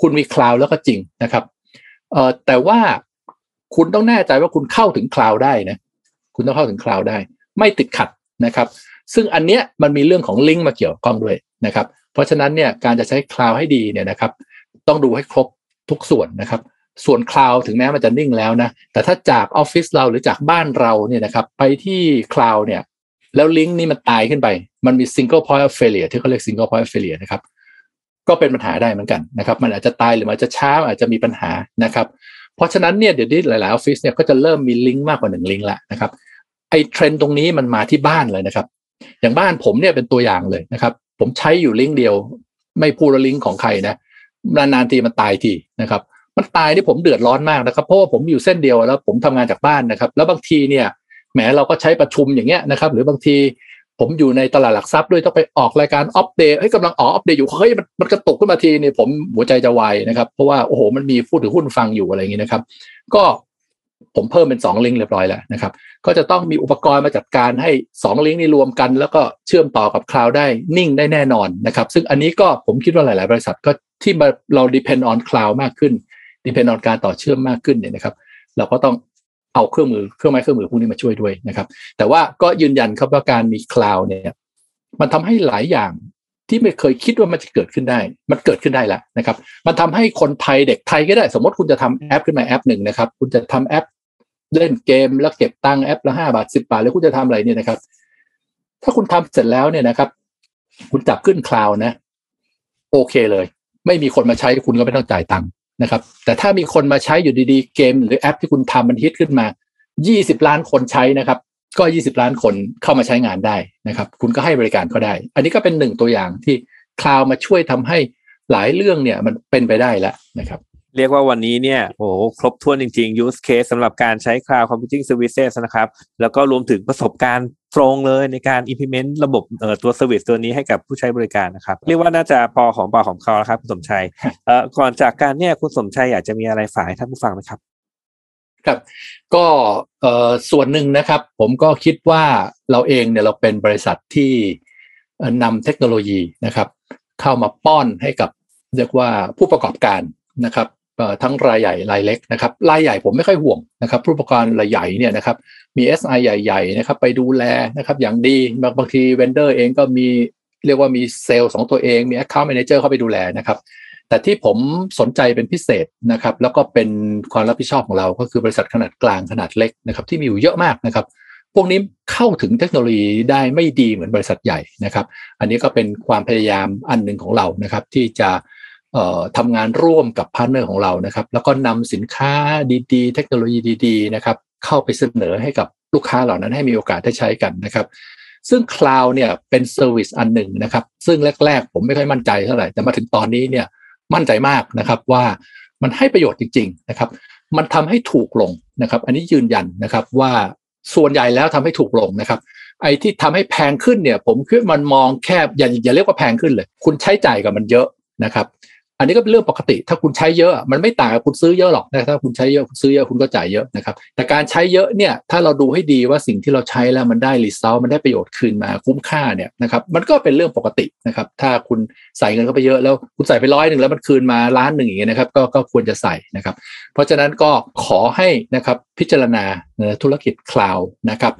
คุณมี cloud แล้วก็จริงนะครับเอ่อแต่ว่า คุณต้องแน่ใจว่าคุณเข้าถึง cloud ได้นะ คุณต้องเข้าถึง cloud ได้ ไม่ติดขัดนะครับ ซึ่งอันเนี้ยมันมีเรื่องของลิงก์มาเกี่ยวข้องด้วยนะครับ เพราะฉะนั้นเนี่ยการจะใช้ cloud ให้ดีเนี่ยนะครับ ต้องดูให้ครบทุกส่วนนะครับ ส่วน cloud ถึงแม้มันจะนิ่งแล้วนะ แต่ถ้าจากออฟฟิศเราหรือจากบ้านเราเนี่ยนะครับ ไปที่ cloud เนี่ยแล้วลิงก์นี่มันตายขึ้นไป มันมี single point of failure ที่เขาเรียก single point of failure นะครับ ก็เป็นปัญหาได้เหมือนกันนะครับ มันอาจจะตายหรือมันอาจจะช้าอาจจะมีปัญหานะครับ เพราะฉะนั้นเนี่ยเดี๋ยวนี้หลายๆออฟฟิศเนี่ยก็จะเริ่มมีลิงก์มากกว่าหนึ่งลิงก์ละนะครับไอ้เทรนด์ตรงนี้มันมาที่บ้านเลยนะครับ อย่างบ้านผมเนี่ยเป็นตัวอย่างเลยนะครับ ผมใช้อยู่ลิงก์เดียว ไม่พูดลิงก์ของใครนะนานๆทีมันตายทีนะครับ มันตายที่ผมเดือดร้อนมากนะครับ เพราะว่าผมอยู่เส้นเดียวแล้วผมทำงานจากบ้านนะครับ แล้วบางทีเนี่ยแหมเราก็ใช้ประชุมอย่างเงี้ยนะครับ หรือบางที ผมอยู่ในตลาดหลักทรัพย์ด้วยต้องไปออกรายการอัปเดตเฮ้ยกำลังออกอัปเดตอยู่เฮ้ยมันมันกระตุกขึ้นมาทีนี่ผมหัวใจจะวายนะครับ เพราะว่าโอ้โหมันมีผู้ถือหุ้นฟังอยู่อะไรอย่างเงี้ยนะครับ ก็ผมเพิ่มเป็น 2 ลิงก์เรียบร้อยแล้วนะครับ ก็จะต้องมีอุปกรณ์มาจัดการให้ 2 ลิงก์นี้รวมกัน แล้วก็เชื่อมต่อกับ cloud ได้นิ่งได้แน่นอนนะครับ ซึ่งอันนี้ก็ผมคิดว่าหลาย ๆ บริษัทก็ที่เรา depend on cloud มากขึ้น depend on การต่อเชื่อมมากขึ้นเนี่ยนะครับ เราก็ต้อง เอาเครื่องมือเครื่องไม้เครื่องมือพวกนี้มาช่วยด้วยนะครับ แต่ว่าก็ยืนยันครับว่าการมีคลาวด์เนี่ยมันทำให้หลายอย่างที่ไม่เคยคิดว่ามันจะเกิดขึ้นได้ มันเกิดขึ้นได้แล้วนะครับ มันทำให้คนไทยเด็กไทยก็ได้ สมมติคุณจะทำแอปขึ้นมาแอปหนึ่งนะครับ คุณจะทำแอปเล่นเกมแล้วเก็บตังค์แอปละห้าบาทสิบาทแล้วคุณจะทำอะไรเนี่ยนะครับ ถ้าคุณทำเสร็จแล้วเนี่ยนะครับ คุณจับขึ้นคลาวนะ โอเคเลย ไม่มีคนมาใช้คุณก็ไม่ต้องจ่ายตังค์ นะครับ แต่ถ้ามีคนมาใช้อยู่ดีๆ เกม หรือแอปที่คุณทำมันฮิตขึ้นมา 20 ล้านคนใช้นะครับ ก็ 20 ล้านคนเข้ามาใช้งานได้นะครับ คุณก็ให้บริการเขาได้ อันนี้ก็เป็นหนึ่งตัวอย่างที่คลาวมาช่วยทำให้หลายเรื่องเนี่ยมันเป็นไปได้แล้วนะครับ เรียกว่าวันนี้เนี่ยโอ้โหครบถ้วนจริงๆ use case สำหรับการใช้ cloud computing services นะครับ แล้วก็รวมถึงประสบการณ์ตรงเลยในการ implement ระบบเอ่อตัว service ตัวนี้ให้กับผู้ใช้บริการนะครับ เรียกว่าน่าจะพอของปากของเขาแล้วครับคุณสมชัยเอ่อก่อนจากการเนี่ยคุณสมชัยอยากจะมีอะไรฝากให้ท่านผู้ฟังไหมครับ ครับ ก็เอ่อส่วนหนึ่งนะครับ ผมก็คิดว่าเราเองเนี่ยเราเป็นบริษัทที่เอ่อนำเทคโนโลยีนะครับ เข้ามาป้อนให้กับเรียกว่าผู้ประกอบการนะครับเอ่อ ทั้งรายใหญ่รายเล็กนะครับรายใหญ่ผมไม่ค่อยห่วงนะครับผู้ประกอบการรายใหญ่เนี่ยนะครับมี SI ใหญ่ๆนะครับไปดูแลนะครับอย่างดีบางบางทีเวนเดอร์เองก็มีเรียกว่ามีเซลส์ของตัวเองมี Account Manager เข้าไปดูแลนะครับแต่ที่ผมสนใจเป็นพิเศษนะครับแล้วก็เป็นความรับผิดชอบของเราก็คือบริษัทขนาดกลางขนาดเล็กนะครับที่มีอยู่เยอะมากนะครับพวกนี้เข้าถึงเทคโนโลยีได้ไม่ดีเหมือนบริษัทใหญ่นะครับ อันนี้ก็เป็นความพยายามอันหนึ่งของเรานะครับที่จะ ทำงานร่วมกับพาร์ทเนอร์ของเรานะครับ แล้วก็นำสินค้าดีๆ เทคโนโลยีดีๆนะครับเข้าไปเสนอให้กับลูกค้าเหล่านั้นให้มีโอกาสได้ใช้กันนะครับ ซึ่ง cloud เนี่ยเป็น service อันหนึ่งนะครับ ซึ่งแรก ๆ ผมไม่ค่อยมั่นใจเท่าไหร่ แต่มาถึงตอนนี้เนี่ยมั่นใจมากนะครับว่ามันให้ประโยชน์จริง ๆ นะครับ มันทำให้ถูกลงนะครับ อันนี้ยืนยันนะครับว่าส่วนใหญ่แล้วทำให้ถูกลงนะครับ ไอ้ที่ทำให้แพงขึ้นเนี่ย ผมคิดว่ามันมองแค่อย่าอย่าเรียกว่าแพงขึ้นเลย คุณใช้จ่ายกับมันเยอะนะครับ อันนี้ก็เป็นเรื่องปกติ ถ้าคุณใช้เยอะมันไม่ต่างกับคุณซื้อเยอะหรอกนะถ้าคุณใช้เยอะคุณซื้อเยอะคุณก็จ่ายเยอะนะครับแต่การใช้เยอะเนี่ยถ้าเราดูให้ดีว่าสิ่งที่เราใช้แล้วมันได้ result มันได้ประโยชน์คืนมาคุ้มค่าเนี่ยนะครับมันก็เป็นเรื่องปกตินะครับถ้าคุณใส่เงินเข้าไปเยอะแล้วคุณใส่ไปร้อยหนึ่งแล้วมันคืนมาล้านหนึ่งอย่างเงี้ยนะครับก็ก็ควรจะใส่นะครับเพราะฉะนั้นก็ขอให้นะครับพิจารณา ธุรกิจคลาวนะครับ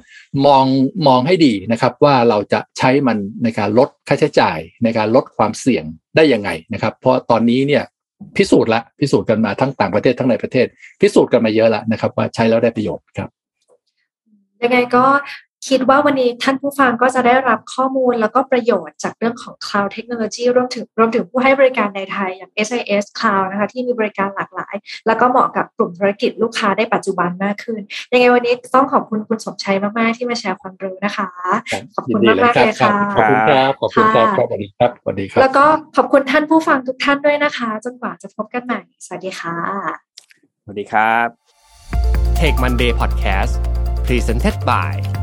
มองมองให้ดีนะครับว่าเราจะใช้มันในการลดค่าใช้จ่าย ในการลดความเสี่ยงได้ยังไงนะครับ เพราะตอนนี้เนี่ยพิสูจน์ละพิสูจน์กันมาทั้งต่างประเทศทั้งในประเทศ พิสูจน์กันมาเยอะแล้วนะครับว่าใช้แล้วได้ประโยชน์ครับยังไงก็ คิดว่าวันนี้ท่านผู้ฟังก็จะได้รับข้อมูลแล้วก็ประโยชน์จากเรื่องของ Cloud Technology รวมถึงรวมถึงผู้ให้บริการในไทยอย่าง SIS Cloud นะคะที่มีบริการหลากหลาย แล้วก็เหมาะกับกลุ่มธุรกิจลูกค้าได้ปัจจุบันมากขึ้น ยังไงวันนี้ต้องขอบคุณคุณสมชัยมาก ๆ ที่มาแชร์ความรู้นะคะ ขอบคุณมากมากๆเลยค่ะ ขอบคุณครับ ขอบคุณครับค่ะครับสวัสดีครับสวัสดีครับ แล้วก็ขอบคุณท่านผู้ฟังทุกท่านด้วยนะคะจนกว่าจะพบกันใหม่ สวัสดีค่ะ สวัสดีครับ Tech Monday Podcast Presented by